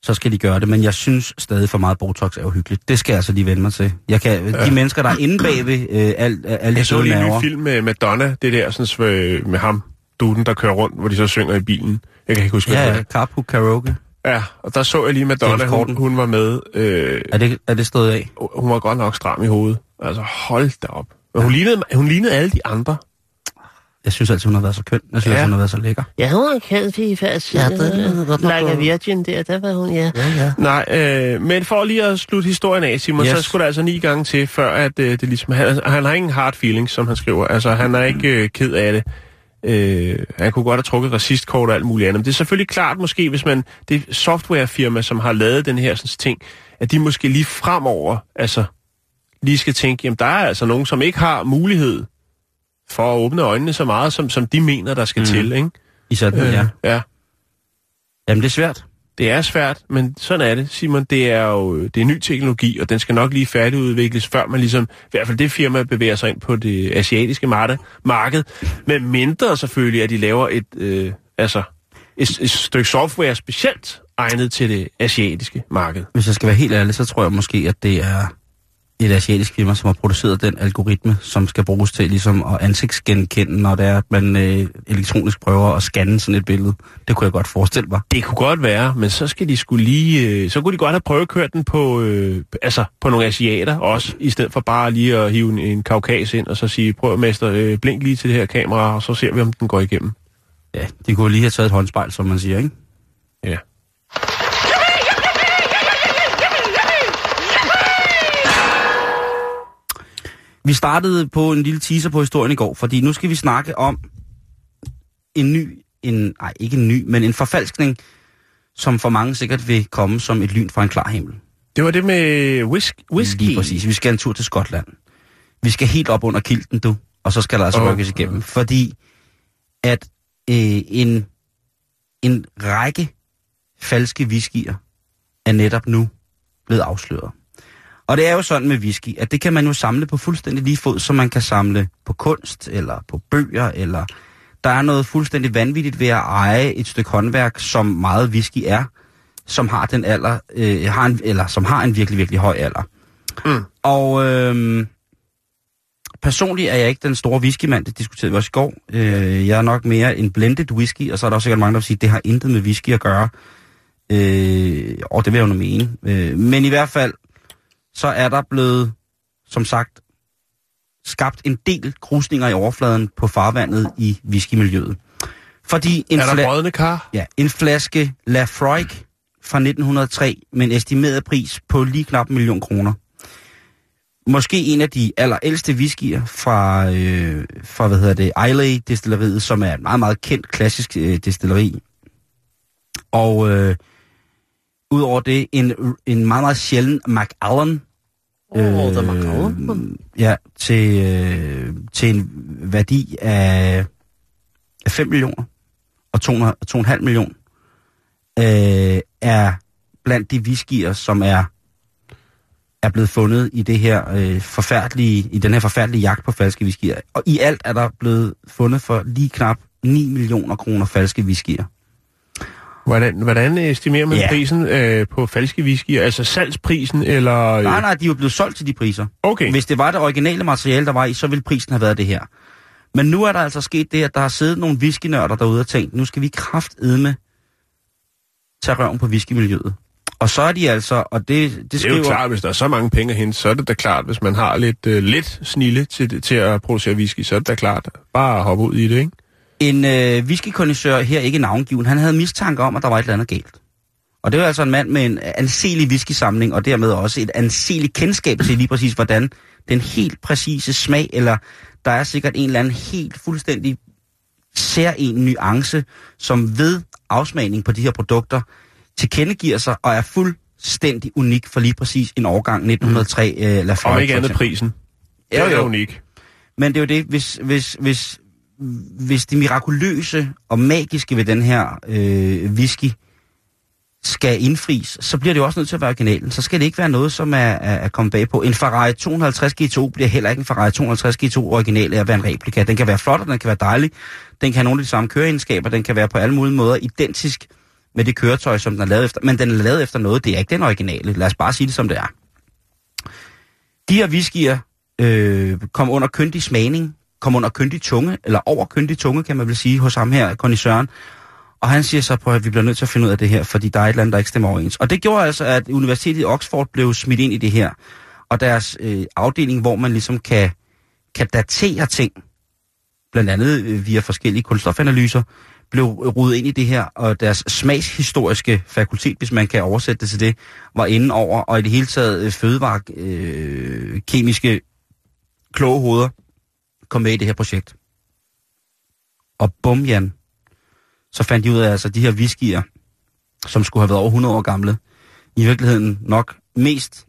så skal de gøre det. Men jeg synes stadig for meget Botox er uhyggeligt. Det skal jeg altså lige vende mig til. Jeg kan, ja. De mennesker, der er inde bagved øh, alt, alt Jeg så lige en ny film med Madonna, det der sådan, øh, med ham, duden, der kører rundt, hvor de så synger i bilen. Jeg kan ikke huske, hvad Ja, det ja, Carpool Karaoke. er. Ja, og der så jeg lige Madonna, hun, hun var med. Øh, Er det, er det stået af? hun var godt nok stram i hovedet. Altså, hold da op. Men hun, lignede, hun lignede alle de andre. Jeg synes altid, hun har været så køn. Jeg synes Ja. ja. altid, hun har været så lækker. Ja, hun var kendt i fast. Ja, det er godt nok Like a godt. Virgin der, der var hun, ja. Ja, ja. Nej, øh, men for lige at slutte historien af, Simon. Yes. så skulle der altså ni gange til, før at øh, det ligesom... Han, han har ingen hard feelings, som han skriver. Altså, han er ikke øh, ked af det. Øh, han kunne godt have trukket racistkort og alt muligt andet. Men det er selvfølgelig klart måske, hvis man... Det softwarefirma, som har lavet den her sådan, ting, at de måske lige fremover, altså lige skal tænke, jamen der er altså nogen, som ikke har mulighed for at åbne øjnene så meget, som, som de mener, der skal mm. til, ikke? I sådan, øh. ja. ja. Jamen, det er svært. Det er svært, men sådan er det, Simon. Det er jo det er ny teknologi, og den skal nok lige færdigudvikles, før man ligesom, i hvert fald det firma, bevæger sig ind på det asiatiske marked, Men med mindre selvfølgelig, at de laver et, øh, altså, et, et stykke software specielt egnet til det asiatiske marked. Hvis jeg skal være helt ærlig, så tror jeg måske, at det er et asiatisk firma, som har produceret den algoritme, som skal bruges til ligesom at ansigtsgenkende, når det er, at man øh, elektronisk prøver at scanne sådan et billede. Det kunne jeg godt forestille mig. Det kunne godt være, men så skal de skulle lige, øh, så kunne de godt have køre den på, øh, altså på nogle asiater også, i stedet for bare lige at hive en, en kaukas ind og så sige, prøv mester, øh, blink lige til det her kamera, og så ser vi, om den går igennem. Ja, de kunne lige have taget et håndspejl, som man siger, ikke? Ja. Vi startede på en lille teaser på historien i går, fordi nu skal vi snakke om en ny, en, nej ikke en ny, men en forfalskning, som for mange sikkert vil komme som et lyn fra en klar himmel. Det var det med whisk, whisky. Lige præcis. Vi skal en tur til Skotland. Vi skal helt op under kilten, du. Og så skal der altså oh, rykkes igennem. Fordi at øh, en, en række falske whiskyer er netop nu blevet afsløret. Og det er jo sådan med whisky, at det kan man jo samle på fuldstændig lige fod, som man kan samle på kunst, eller på bøger, eller der er noget fuldstændig vanvittigt ved at eje et stykke håndværk, som meget whisky er, som har den alder, øh, har en, eller som har en virkelig, virkelig høj alder. Mm. Og øh, personligt er jeg ikke den store whiskymand, det diskuterede vi også i går. Øh, jeg er nok mere en blended whisky, og så er der også sikkert mange, der vil sige, at det har intet med whisky at gøre. Øh, og det vil jeg jo nu mene. Øh, men i hvert fald, så er der blevet, som sagt, skabt en del krusninger i overfladen på farvandet i whiskymiljøet. Fordi en, Er der brødende kar? ja, en flaske Lafroig fra 1903 med en estimeret pris på lige knap en million kroner. Måske en af de allerældste whiskyer fra, øh, fra hvad hedder det, Islay destilleriet, som er et meget, meget kendt klassisk øh, destilleri. Og øh, udover det, en, en meget, meget sjælden Macallan. Åh, der er Macallan. Ja, til, øh, til en værdi af, af 5 millioner og 200 2,5 millioner øh, er blandt de whiskyer, som er er blevet fundet i det her øh, forfærdelige, i den her forfærdelige jagt på falske whiskyer. Og i alt er der blevet fundet for lige knap 9 millioner kroner falske whiskyer. Hvordan, hvordan estimerer man Ja. prisen øh, på falske whisky? Altså salgsprisen, eller... øh, Nej, nej, de er jo blevet solgt til de priser. Okay. Hvis det var det originale materiale, der var i, så ville prisen have været det her. Men nu er der altså sket det, at der har siddet nogle whiskynørder derude og tænkt, nu skal vi kraftedme tage røven på whiskymiljøet. Og så er de altså, og det, det Det er skriver... jo klart, hvis der er så mange penge at hente, så er det da klart, hvis man har lidt, øh, lidt snille til, til at producere whisky, så er det da klart. Bare hoppe ud i det, ikke? En øh, whiskykondisseur, her ikke navngiven, han havde mistanke om, at der var et eller andet galt. Og det var altså en mand med en anselig whiskysamling, og dermed også et anseligt kendskab til lige præcis, hvordan den helt præcise smag, eller der er sikkert en eller anden helt fuldstændig særlig nuance, som ved afsmagning på de her produkter tilkendegiver sig og er fuldstændig unik for lige præcis en årgang 1903 mm. øh, Lafroig. Om ikke andet prisen. Ja, Det er jo. unik. Men det er jo det, hvis, hvis, hvis, hvis det mirakuløse og magiske ved den her øh, whisky skal indfries, så bliver det jo også nødt til at være originalen. Så skal det ikke være noget, som er, er, er kommet bag på. En Ferrari 250 GTO bliver heller ikke en Ferrari 250 GTO original af at være en replika. Den kan være flot, og den kan være dejlig. Den kan have nogle af de samme køreegenskaber. Den kan være på alle mulige måder identisk med det køretøj, som den er lavet efter. Men den er lavet efter noget, det er ikke den originale. Lad os bare sige det, som det er. De her whiskyer øh, kom under kyndig smagning, kom under køndig tunge, eller over køndig tunge, kan man vel sige, hos ham her, Conny Søren. Og han siger så på, at vi bliver nødt til at finde ud af det her, fordi der er et eller andet, der ikke stemmer overens. Og det gjorde altså, at Universitetet i Oxford blev smidt ind i det her. Og deres øh, afdeling, hvor man ligesom kan, kan datere ting, blandt andet øh, via forskellige kulstofanalyser, blev rodet ind i det her, og deres smagshistoriske fakultet, hvis man kan oversætte det til det, var inde over, og i det hele taget øh, fødevare, øh, kemiske kloge hoveder, kom med i det her projekt. Og bum, Jan, så fandt de ud af, altså de her whiskyer, som skulle have været over 100 år gamle, i virkeligheden nok mest,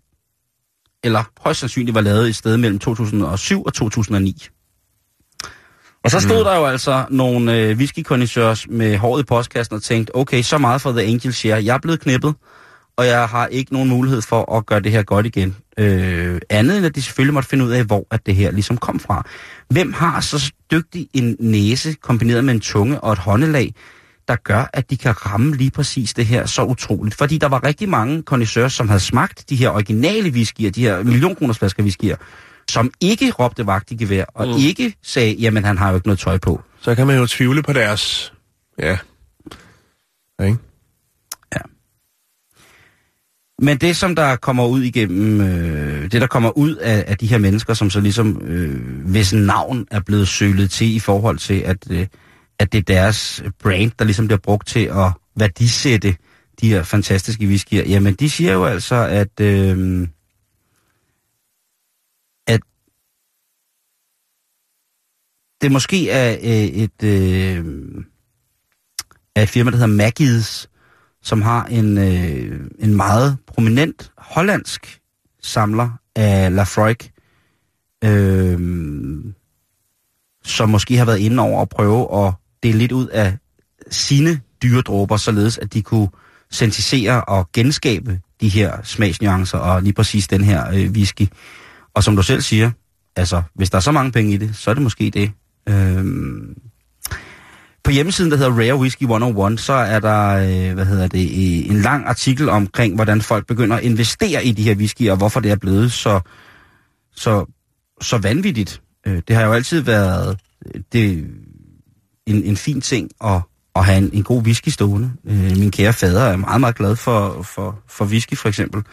eller højst sandsynligt var lavet i stedet mellem 2007 og 2009. Og så stod mm. der jo altså nogle øh, whiskykondisseurs med håret i postkassen og tænkte, okay, så meget for The Angel Share. Jeg er blevet knippet, og jeg har ikke nogen mulighed for at gøre det her godt igen. Øh, andet end at de selvfølgelig måtte finde ud af, hvor at det her ligesom kom fra. Hvem har så dygtig en næse kombineret med en tunge og et håndelag der gør, at de kan ramme lige præcis det her så utroligt. Fordi der var rigtig mange connoisseurs, som havde smagt de her originale whiskyer, de her millionkroners flasker whiskyer, som ikke råbte vagt i gevær, og mm. ikke sagde, jamen han har jo ikke noget tøj på. Så kan man jo tvivle på deres... Ja. Ikke? Men det, som der kommer ud igennem, øh, det der kommer ud af, af de her mennesker, som så ligesom, øh, hvis navn er blevet sølet til i forhold til, at, øh, at det er deres brand, der ligesom bliver brugt til at værdisætte de her fantastiske whiskyer, jamen de siger jo altså, at, øh, at det måske er øh, et, øh, er et firma, der hedder Maggies, som har en, øh, en meget prominent hollandsk samler af Lafroig, øh, som måske har været inde over at prøve at dele lidt ud af sine dyredråber, således at de kunne sentisere og genskabe de her smagsnuancer og lige præcis den her øh, whisky. Og som du selv siger, altså hvis der er så mange penge i det, så er det måske det. Øh, på hjemmesiden, der hedder Rare Whisky 101, så er der øh, hvad hedder det, en lang artikel omkring, hvordan folk begynder at investere i de her whisky, og hvorfor det er blevet så, så, så vanvittigt. Øh, det har jo altid været øh, det, en, en fin ting at, at have en, en god whisky stående. Øh, min kære fader er meget, meget glad for, for, for whisky for eksempel,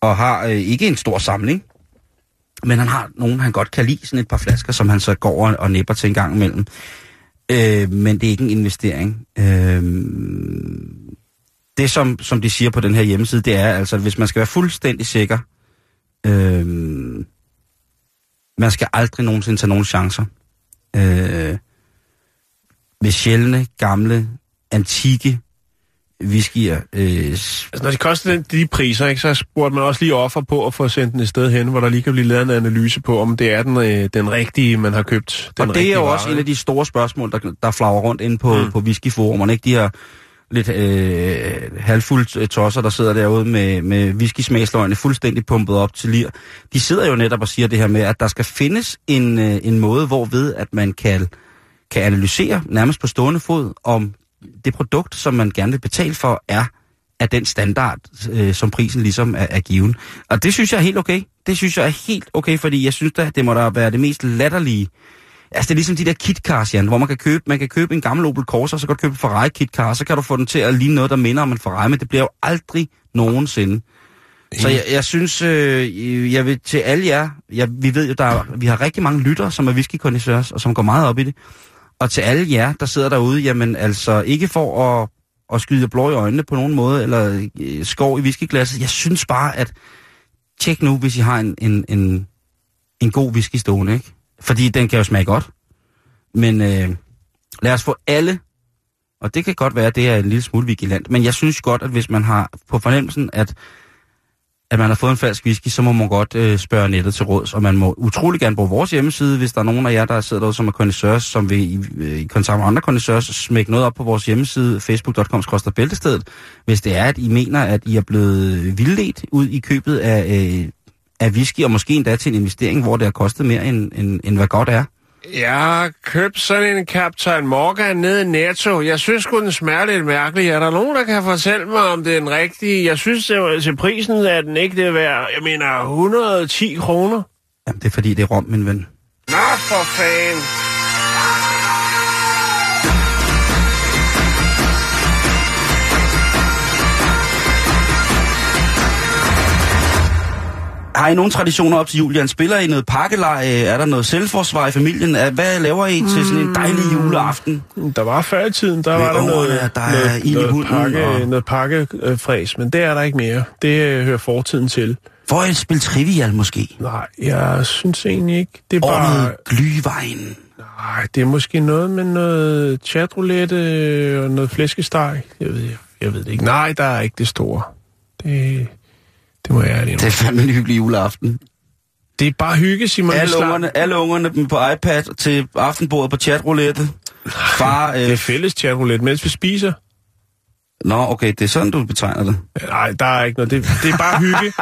og har øh, ikke en stor samling, men han har nogen, han godt kan lide, sådan et par flasker, som han så går og, og nipper til en gang imellem. Øh, men det er ikke en investering. Øh, det, som, som de siger på den her hjemmeside, det er altså, at hvis man skal være fuldstændig sikker, øh, man skal aldrig nogensinde tage nogen chancer. Øh, med sjældne, gamle, antikke whiskyer. Øh, altså, når de koster den, de priser, ikke, så burde man også lige offer på at få sendt den et sted hen, hvor der lige kan blive lavet en analyse på, om det er den, øh, den rigtige, man har købt. Den og det er jo vare, også en af de store spørgsmål, der, der flager rundt ind på, mm. på whiskyforumerne. Ikke? De her lidt øh, halvfuldt tosser, der sidder derude med, med whisky-smagsløgene fuldstændig pumpet op til lir. De sidder jo netop og siger det her med, at der skal findes en, øh, en måde, hvorved at man kan, kan analysere nærmest på stående fod, om det produkt, som man gerne vil betale for, er af den standard, øh, som prisen ligesom er, er given. Og det synes jeg er helt okay. Det synes jeg er helt okay, fordi jeg synes at det må da være det mest latterlige. Altså det er ligesom de der kitcars, Jan, hvor man kan købe, man kan købe en gammel Opel Corsa, så kan du købe en Ferrari kitcar, så kan du få den til at ligne noget, der minder om en Ferrari, men det bliver jo aldrig nogensinde. Så jeg, jeg synes, øh, jeg vil til alle jer, jeg, vi ved jo, der er, vi har rigtig mange lyttere, som er whisky og som går meget op i det. Og til alle jer, der sidder derude, jamen altså ikke for at, at skyde blå i øjnene på nogen måde, eller øh, skov i whiskyglasset. Jeg synes bare, at tjek nu, hvis I har en, en, en, en god whisky stående, ikke? Fordi den kan jo smage godt. Men øh, lad os få alle, og det kan godt være, at det er en lille smule vigilant, men jeg synes godt, at hvis man har på fornemmelsen, at at man har fået en falsk whisky, så må man godt øh, spørge nettet til råds, og man må utrolig gerne bruge vores hjemmeside, hvis der er nogen af jer, der sidder derude, som er connoisseurs, som vil i, øh, i kontakt med andre connoisseurs, smække noget op på vores hjemmeside, facebook.com bæltestedet, hvis det er, at I mener, at I er blevet vildledt ud i købet af, øh, af whisky, og måske endda til en investering, hvor det har kostet mere, end, end, end hvad godt er. Jeg har købt sådan en Captain Morgan nede i Netto. Jeg synes sgu, den smager lidt mærkelig. Er der nogen, der kan fortælle mig, om det er den rigtige? Jeg synes, det var, til prisen er den ikke det værd. Jeg mener, 110 kroner. Jamen, det er fordi, det er rom, min ven. Nå, for fanden. Har I nogle traditioner op til jul? Jan? Spiller I noget pakkeleje? Er der noget selvforsvar i familien? Hvad laver I til sådan en dejlig mm. juleaften? Der var før i tiden, der Med var der noget, der er noget, noget, pakke, og... noget pakkefræs, men det er der ikke mere. Det øh, hører fortiden til. Får I et spil trivial måske? Nej, jeg synes egentlig ikke. Det er bare... noget glyvejen? Nej, det er måske noget med noget chatroulette og noget flæskesteg. Jeg ved, jeg ved det ikke. Nej, der er ikke det store. Det, det må jeg Det er fandme en hyggelig juleaften. Det er bare hygge, Simon. Alle ungerne, alle ungerne på iPad til aftenbordet på chatroulette. Far, øh... Det er fælles chatroulette, mens vi spiser. Nå, okay, det er sådan, du betegner det. Nej, der er ikke noget. Det, det er bare hygge.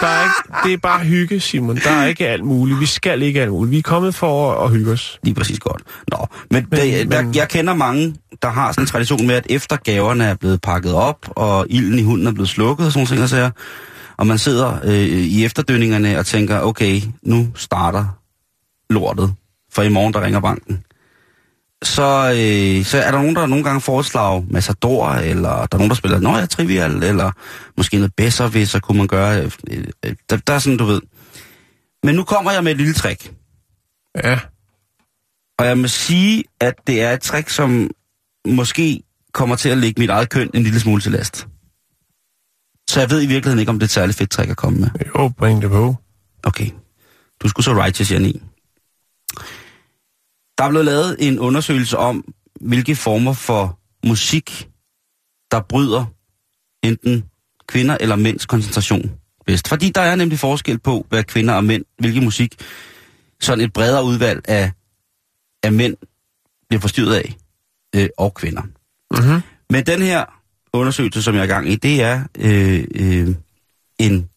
Der er ikke, det er bare hygge, Simon. Der er ikke alt muligt. Vi skal ikke alt muligt. Vi er kommet for at, at hygge os. Lige præcis godt. Nå, men, men, det, der, men... jeg kender mange, der har sådan en tradition med, at efter gaverne er blevet pakket op, og ilden i hunden er blevet slukket og sådan nogle ting, så og man sidder øh, i efterdønningerne og tænker, okay, nu starter lortet, for i morgen der ringer banken. Så, øh, så er der nogen, der nogle gange foreslår Massador, eller der er nogen, der spiller Nøja Trivial, eller måske noget bedre, hvis så kunne man gøre... Øh, øh, der, der er sådan, du ved. Men nu kommer jeg med et lille trick. Ja. Og jeg må sige, at det er et trick, som måske kommer til at lægge mit eget køn en lille smule til last. Så jeg ved i virkeligheden ikke, om det er et særligt fedt trick at komme med. Jo, bring det på. Okay. Du skulle så righteous, Janine. Der er blevet lavet en undersøgelse om, hvilke former for musik, der bryder enten kvinder eller mænds koncentration bedst. Fordi der er nemlig forskel på, hvad kvinder og mænd, hvilke musik, sådan et bredere udvalg af, af mænd bliver forstyrret af, øh, og kvinder. Mm-hmm. Men den her undersøgelse, som jeg er i gang i, det er øh, øh, en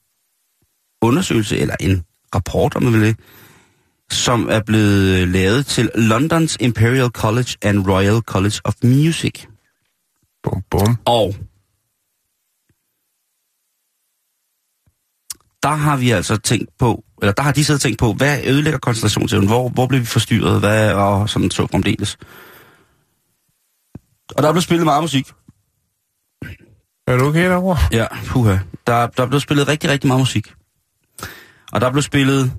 undersøgelse, eller en rapport, om man vil det, som er blevet lavet til Londons Imperial College and Royal College of Music. Bum, bum. Og der har vi altså tænkt på, eller der har de siddet og tænkt på, hvad ødelægger koncentrationsevnen? Hvor, hvor bliver vi forstyrret? Hvad, og sådan så fremdeles. Og der er blevet spillet meget musik. Er du okay derovre? Ja, puha. Der, der er blevet spillet rigtig, rigtig meget musik. Og der er blevet spillet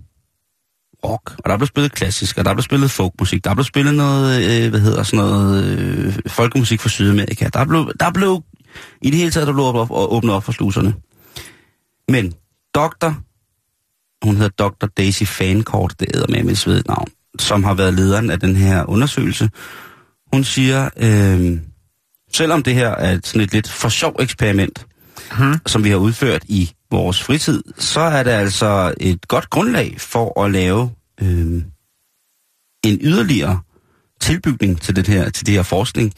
rock, og der er blevet spillet klassisk, og der er blevet spillet folkmusik, der er blevet spillet noget, øh, hvad hedder sådan noget, øh, folkemusik fra Sydamerika. Der er blevet, der er blevet i det hele taget, der blev op, op, åbnet op for sluserne. Men doktor, hun hedder Dr. Daisy Fancourt, det æder med mit svedet navn, som har været lederen af den her undersøgelse. Hun siger, øh, selvom det her er sådan et lidt for sjov eksperiment, Hmm. som vi har udført i vores fritid, så er det altså et godt grundlag for at lave øh, en yderligere tilbygning til det her, til det her forskning,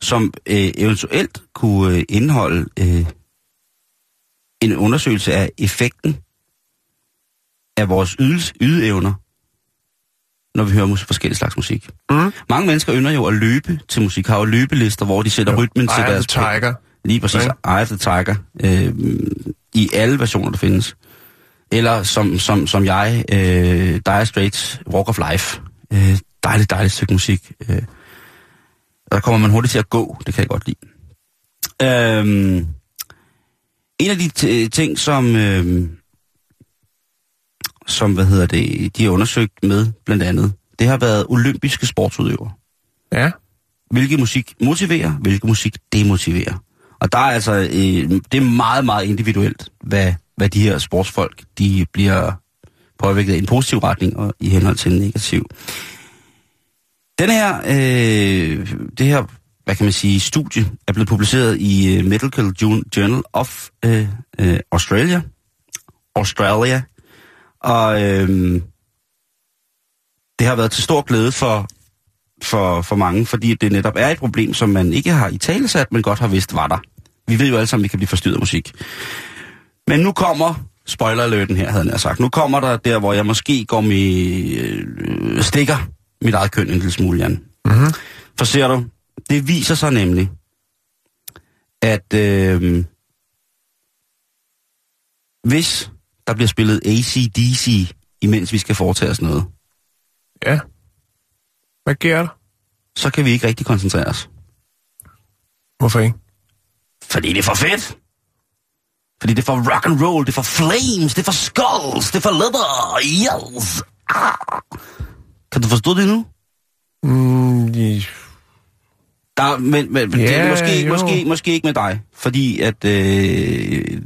som øh, eventuelt kunne øh, indeholde øh, en undersøgelse af effekten af vores ydes, ydeevner, når vi hører mus- forskellige slags musik. Mm. Mange mennesker ynder jo at løbe til musik, har jo løbelister, hvor de sætter rytmen til Eye deres... the Tiger. Lige præcis, Okay. Eye of the Tiger, øh, i alle versioner, der findes. Eller som, som, som jeg, øh, Dire Straits, Walk of Life. Øh, dejligt, dejligt stykke musik. Øh, der kommer man hurtigt til at gå, det kan jeg godt lide. Øh, en af de ting, som, øh, som, hvad hedder det, de har undersøgt med, blandt andet, det har været olympiske sportsudøvere Ja. hvilke musik motiverer, hvilke musik demotiverer. Og der er altså, øh, det er meget, meget individuelt, hvad, hvad de her sportsfolk, de bliver påvirket i en positiv retning og i henhold til en negativ. Den her, øh, det her, hvad kan man sige, studie er blevet publiceret i øh, Medical Jour- Journal of øh, øh, Australia. Australia. Og øh, det har været til stor glæde for for, for mange, fordi det netop er et problem, som man ikke har i talesat, men godt har vidst var der. Vi ved jo alle sammen, at vi kan blive forstyrret af musik. Men nu kommer spoiler alerten her, havde jeg sagt. Nu kommer der der, hvor jeg måske går med, øh, stikker mit eget køn en lille smule, Jan. Mm-hmm. For ser du, det viser sig nemlig, at øh, hvis der bliver spillet ACDC, imens vi skal foretage os noget, Ja. Hvad sker der? så kan vi ikke rigtig koncentrere os. Hvorfor ikke? Fordi det er for fedt. Fordi det er for rock and roll, det er for flames, det er for skulls, det er for leather, yes. Ah. Kan du forstå det nu? Mm, i- Der, men men det Ja, er måske, jo. måske, måske ikke med dig, fordi at øh,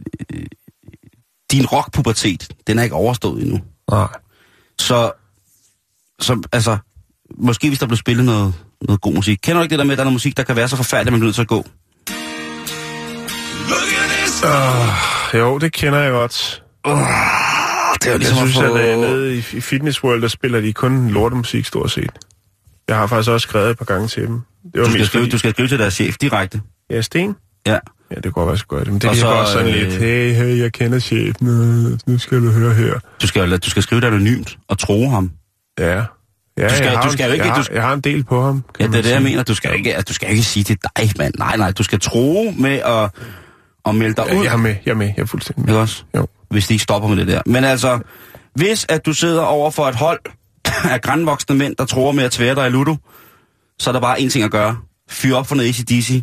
din rockpubertet, den er ikke overstået endnu. nej. Så, så altså, måske hvis der blev spillet noget, noget god musik. Kender du ikke det der med, at der er noget musik, der kan være så forfærdeligt, at man bliver nødt til at gå? Uh, jo, det kender jeg godt. Det er jo Jeg ligesom synes, at at få... øh, nede i, i Fitness World, der spiller de kun lortemusik stort set. Jeg har faktisk også skrevet et par gange til dem. Det var Du skal, skrive, fordi... du skal skrive til deres chef direkte. Ja, Sten? Ja. Ja, det kunne godt være så godt. Men det er så, også sådan øh, lidt, hey, hey, jeg kender chefen, øh, nu skal du høre her. Du skal, du skal skrive det anonymt og tro ham. Ja, Ja, Du skal- jeg har, du skal ikke- Jeg har, du- jeg har en del på ham. Ja, det er det, jeg mener. Du skal ikke, altså, du skal ikke sige til dig, mand. Nej, nej, du skal tro med at, at melde dig Ja, ud. jeg er med, jeg er med, jeg er fuldstændig med. Ikke også? Jo. Hvis de ikke stopper med det der. Men altså, hvis at du sidder over for et hold (coughs) af grænvoksne mænd, der tror med at tvære dig i ludo, så er der bare én ting at gøre. Fyr op for noget ACDC,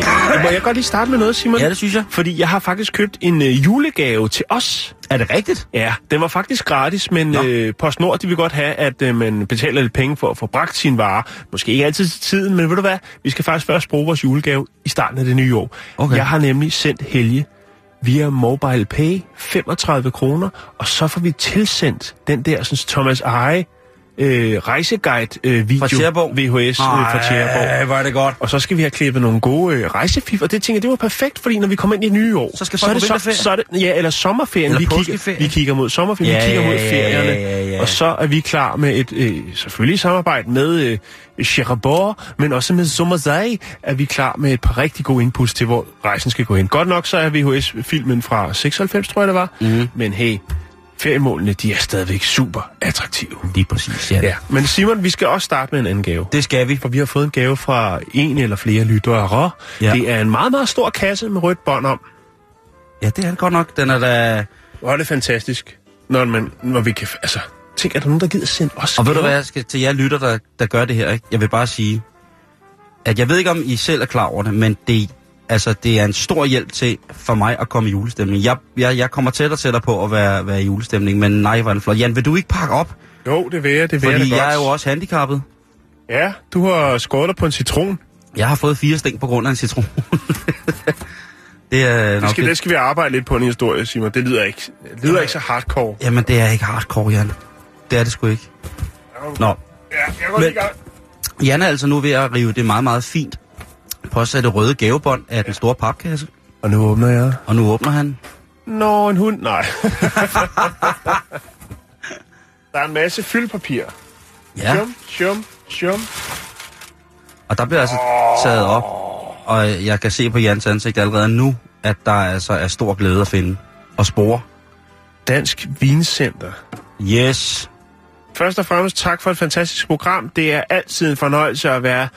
(laughs) Må jeg godt lige starte med noget, Simon? Ja, det synes jeg. Fordi jeg har faktisk købt en øh, julegave til os. Er det rigtigt? Ja, den var faktisk gratis, men Nå. øh, PostNord de vil godt have, at øh, man betaler lidt penge for at få bragt sine varer. Måske ikke altid til tiden, men ved du hvad? Vi skal faktisk først bruge vores julegave i starten af det nye år. Okay. Jeg har nemlig sendt Helge via Mobile Pay 35 kroner, og så får vi tilsendt den der sådan, Thomas Eje øh, rejseguide øh? VHS øh, fra Tjæreborg. Ej, er det godt. Og så skal vi have klippet nogle gode øh, rejsefif, og det tænker jeg, det var perfekt, fordi når vi kommer ind i det nye år, Så skal så er det så, så er det, ja, eller sommerferien, Eller vi, kigger, vi kigger mod sommerferien, Ja, vi kigger mod ja, ferierne, ja, ja, ja. og så er vi klar med et, øh, selvfølgelig samarbejde med øh, Cherabor, men også med Sommerzei, er vi klar med et par rigtig gode inputs til, hvor rejsen skal gå hen. Godt nok så er VHS-filmen fra 96, tror jeg det var, mm. men hey, feriemålene, de er stadigvæk super attraktive. Lige præcis, ja. Ja, men Simon, vi skal også starte med en anden gave. Det skal vi. For vi har fået en gave fra en eller flere lyttere. Ja. Det er en meget, meget stor kasse med rødt bånd om. Ja, det er det godt nok. Den er da... Hvor er det fantastisk, når, man, når vi kan... Altså, tænk, er der nogen, der gider sende os Og ved du gaver? hvad, jeg skal til jer lytter, der, der gør det her, ikke? Jeg vil bare sige, at jeg ved ikke, om I selv er klar over det, men det, altså, det er en stor hjælp til for mig at komme i julestemning. Jeg, jeg, jeg kommer tættere og tættere på at være, være i julestemning, men nej, var det flot. Jan, vil du ikke pakke op? Jo, det vil jeg, det vil jeg Fordi godt. jeg er jo også handicappet. Ja, du har skåret dig på en citron. Jeg har fået fire sting på grund af en citron. (laughs) det er Det skal, det. skal vi arbejde lidt på en historie, Simon. Det lyder ikke, det lyder ikke så hardcore. Jamen, det er ikke hardcore, Jan. Det er det sgu ikke. Nå, Ja, jeg går Men-. Jan er altså nu ved at rive det meget, meget fint påsatte røde gavebånd af den store papkasse. Og nu åbner jeg. Og nu åbner han. Nå, en hund. Nej. (laughs) der er en masse fyldpapir. Ja. Shum, shum, shum. Og der bliver altså taget op, og jeg kan se på Jans ansigt allerede nu, at der altså er stor glæde at finde. Og spore. Dansk Vincenter. Yes. Først og fremmest tak for et fantastisk program. Det er altid en fornøjelse at være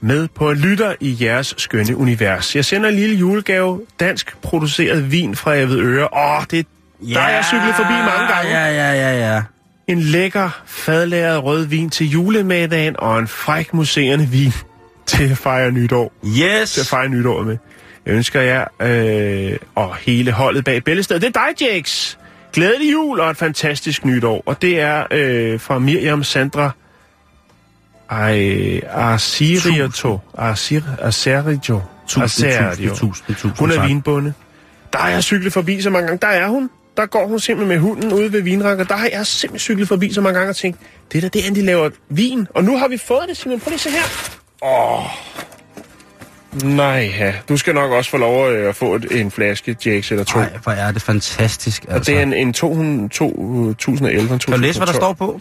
med på en lytter i jeres skønne univers. Jeg sender en lille julegave, dansk produceret vin fra Avedøre. Åh, det der er jeg cyklet forbi mange gange. Ja, ja, ja, ja. En lækker, fadlæret rød vin til julemiddagen, og en fræk museerne vin (laughs) til at fejre nytår. til at Yes. fejre nytår med. Jeg ønsker jer øh, og hele holdet bag Bæltestedet. Det er dig, Jakes. Glædelig jul og et fantastisk nytår. Og det er øh, fra Miriam Sandra Ej, Arsirioto. Arsir, Arsirioto. Tusind, tusind, tusind, tusind Hun er vinbonde. Der har jeg cyklet forbi så mange gange. Der er hun. Der går hun simpelthen med hunden ude ved vinranker. Der har jeg simpelthen cyklet forbi så mange gange og tænkt, det er da det, de laver vin. Og nu har vi fået det, Simon. Prøv lige se her. Åh. Nej, ja. Du skal nok også få lov øh, at få et, en flaske Jakes eller to. Nej, hvor er det fantastisk, Og altså. det er en, en 200, 2011, 2012. Kan du læse, hvad der står på?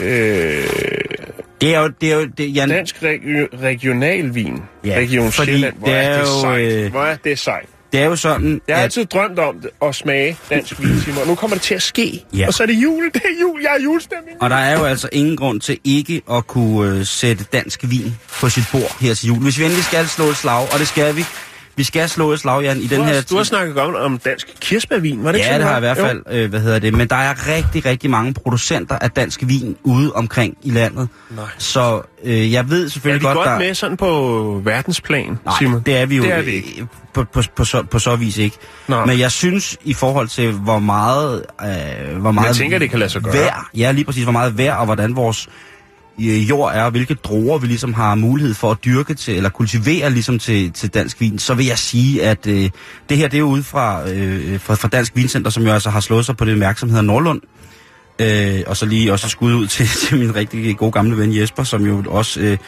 Øh, Det er jo, det er jo, det, Jan, dansk regi- regionalvin. Ja, Region fordi Sjælland. Hvor det er, er det sejt. øh, Hvor er det sejt. det er jo sådan, Jeg har at altid drømt om det, at smage dansk vin, Simon. Nu kommer det til at ske. Ja. Og så er det jul. Det er jul. Jeg er julestemning. Og der er jo altså ingen grund til ikke at kunne øh, sætte dansk vin på sit bord her til jul. Hvis vi endelig skal slå et slag, og det skal vi. Vi skal slå et slag, Jan, i den Du her har, du har snakket om, om dansk kirsebærvin. Var det ikke Ja, det har jeg i hvert fald, øh, hvad hedder det. Men der er rigtig, rigtig mange producenter af dansk vin ude omkring i landet. Nej. Så øh, jeg ved Jo. Er selvfølgelig vi godt, godt der... med sådan på verdensplan, Nej, Simon? det er vi jo Det er vi ikke. øh, På, på, på, så, på så vis ikke. Nej. Men jeg synes, i forhold til, hvor meget... Øh, hvor meget Jeg tænker, det kan lade sig gøre. Vær, ja, lige præcis, hvor meget vejr, og hvordan vores jord er, og hvilke druer vi ligesom har mulighed for at dyrke til, eller kultivere ligesom til, til dansk vin, så vil jeg sige, at øh, det her, det er ude fra, øh, fra, fra Dansk Vincenter, som jo altså har slået sig på det mærke, som hedder Nordlund. Øh, og så lige også skud ud til, (laughs) til min rigtig gode gamle ven Jesper, som jo også... Øh,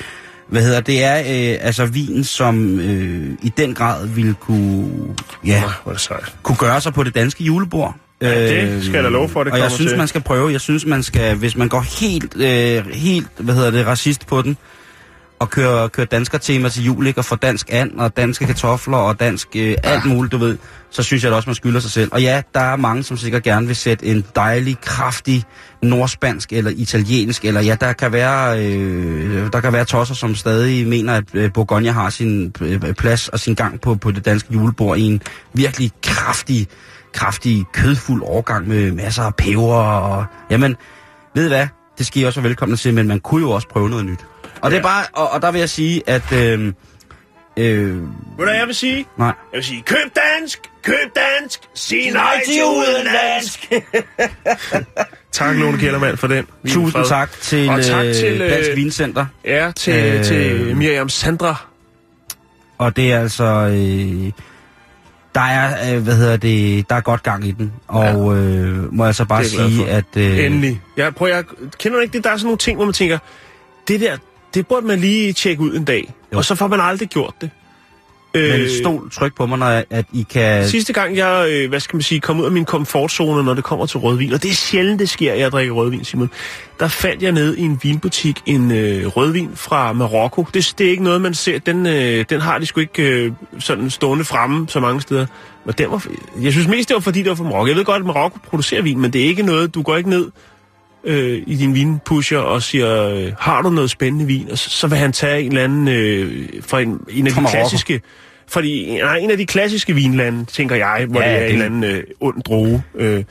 hvad hedder det er øh, altså vin, som øh, i den grad ville kunne, ja, sejt. kunne gøre sig på det danske julebord. Ja, det skal jeg da love for, det Og jeg synes, til. man skal prøve. Jeg synes, man skal, hvis man går helt, øh, helt hvad hedder det, racist på den, og kører, kører danskertema til jul, ikke? og får dansk and, og danske kartofler, og dansk øh, alt muligt, du ved, så synes jeg da også, man skylder sig selv. Og ja, der er mange, som sikkert gerne vil sætte en dejlig, kraftig nordspansk eller italiensk, eller ja, der kan være, øh, der kan være tosser, som stadig mener, at øh, Bourgogne har sin øh, plads og sin gang på, på det danske julebord i en virkelig kraftig, kraftig, kødfuld årgang med masser af peber og... Jamen, ved I hvad? Det skal I også være velkomne til, men man kunne jo også prøve noget nyt. Og det er bare, og, og der vil jeg sige, at... Øh, øh, Ved du, hvad jeg vil sige? nej. Jeg vil sige, køb dansk, køb dansk, sig nej til udenlandsk. (laughs) tak, Lone Kjellermand, for den. Tusind fred. tak til, Og tak til, øh, Dansk øh, Vincenter. Ja, til, Øh. øh... til Miriam Sandra. Og det er altså... Øh, der er, øh, hvad hedder det, der er godt gang i den. Og øh, må jeg så bare sige, at... Øh, Endelig. Jeg, prøver, jeg kender ikke det? Der er sådan nogle ting, hvor man tænker, det der, det burde man lige tjekke ud en dag. Jo. Og så får man aldrig gjort det. Men stol tryk på mig, når jeg- at I kan... Sidste gang, jeg, øh, hvad skal man sige, kom ud af min komfortzone, når det kommer til rødvin, og det er sjældent, det sker, at jeg drikker rødvin, Simon, der fandt jeg ned i en vinbutik en øh, rødvin fra Marokko. Det, det er ikke noget, man ser. Den, øh, den har de sgu ikke øh, sådan stående fremme så mange steder. Men den var, jeg synes mest, det var fordi, det var fra Marokko. Jeg ved godt, at Marokko producerer vin, men det er ikke noget, du går ikke ned øh, i din vinpusher og siger, øh, har du noget spændende vin? Og så, så vil han tage en eller anden øh, fra en, en af Fra de Marokko. klassiske... Fordi, nej, en af de klassiske vinlande, tænker jeg, hvor Ja, ja, det er det- en eller anden øh, ond droge. Øh,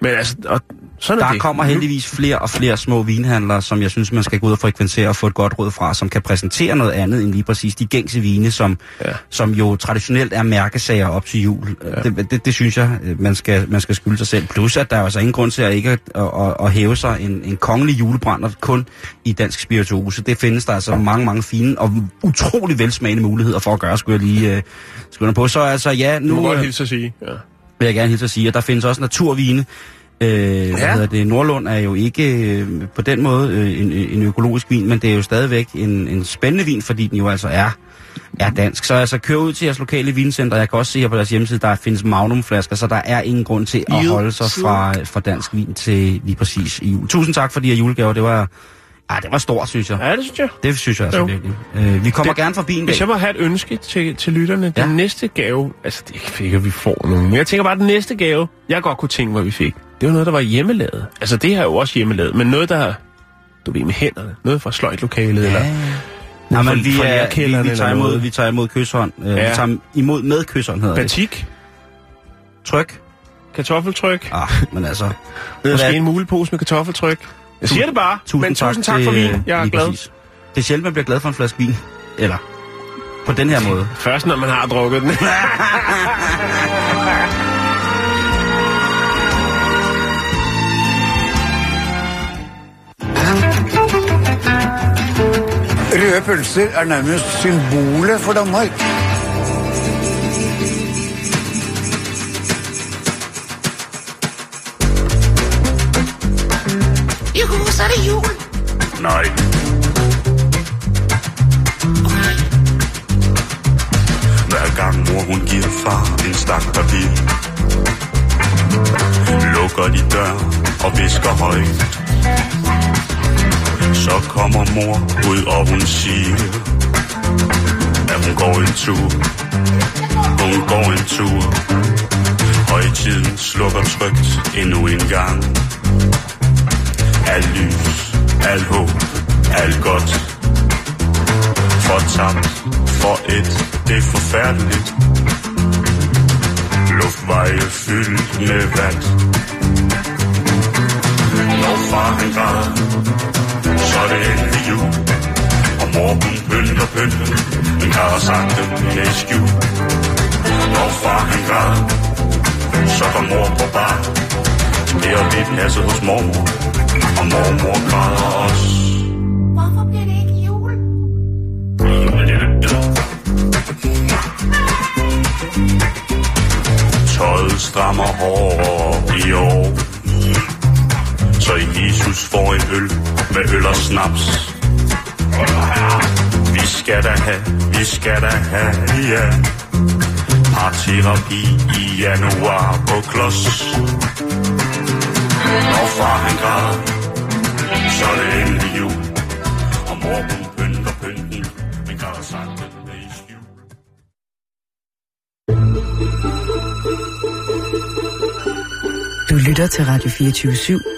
men altså, og sådan er Der det. kommer heldigvis flere og flere små vinhandlere, som jeg synes, man skal gå ud og frekventere og få et godt råd fra, som kan præsentere noget andet end lige præcis de gængse vine, som, Ja. som jo traditionelt er mærkesager op til jul. Ja. Det, det, det synes jeg, øh, man skal, man skal skylde sig selv. Plus, at der er altså ingen grund til at ikke at, at, at, at hæve sig en, en kongelig julebrænder kun i dansk spirituose. Det findes der altså mange, mange fine og utrolig velsmagende muligheder for at gøre, skulle jeg lige øh, skulle på. Så altså, ja, Du nu... må godt øh, hilse at sige. Ja. vil jeg gerne hilse at sige, at der findes også naturvine. Øh, ja. hvad hedder det? Nordlund er jo ikke øh, på den måde øh, en, en økologisk vin, men det er jo stadigvæk en, en spændende vin, fordi den jo altså er, er dansk. Så altså kør ud til jeres lokale vincenter. Jeg kan også se her på deres hjemmeside, der findes magnumflasker, så der er ingen grund til at holde sig fra, fra dansk vin til lige præcis i jul. Tusind tak for de her julegaver. Det var, ja, det var stort, synes jeg. ja, det synes jeg. Det synes jeg altså Jo. virkelig. Øh, vi kommer Det- gerne forbi en dag. Hvis jeg må have et ønske til, til lytterne, Ja. den næste gave, altså det er ikke sikkert, vi får nogen, men jeg tænker bare, den næste gave, jeg godt kunne tænke mig, vi fik, det var noget, der var hjemmelavet. Altså det her er jo også hjemmelavet, men noget, der, du ved, med hænderne, noget fra sløjtlokalet, ja. eller fra- men vi, er, vi, vi, tager eller imod, noget. vi tager imod kysshånd. Øh, Ja. Vi tager imod med kysshånd, hedder det. batik, Tryk. kartoffeltryk, Ah, men altså... Måske hvad? en mulepose med kartoffeltryk. Jeg siger det bare, Tusind men tak tusind tak til, for vin. Jeg er glad. præcis. Det er sjældent, man bliver glad for en flaske vin. Eller på den her måde. Først når man har drukket den. (laughs) Røde pølser er nærmest symbolet for Danmark. Juhu, så er det jul. Nej. Hver gang mor hun giver far en stak papir Lukker de dør og visker højt så kommer mor ud og hun siger At hun går en tur. Hun går en tur Højtiden slukker trygt endnu en gang. Al lys, al håb, alt godt. For tabt, for et, det er forfærdeligt. Luftveje fyldt med vand. Når far han græder, så er det endelig jul. Og mor hun pynter pynter, men har sagt det med skjul. Når far han græder, så går mor på bar. Det er vi passet hos mormor, og mormor græder også. Hvorfor bliver det ikke jul? Tøjet strammer hårdere i år så Jesus får en øl med øl og snaps. Vi skal da have, vi skal da have, ja. Parterapi i januar på klods. Når far han græder Så er det endelig jul. Og mor hun pynter pynten Men græder sagt det er i skjul. Du lytter til Radio 24 /7.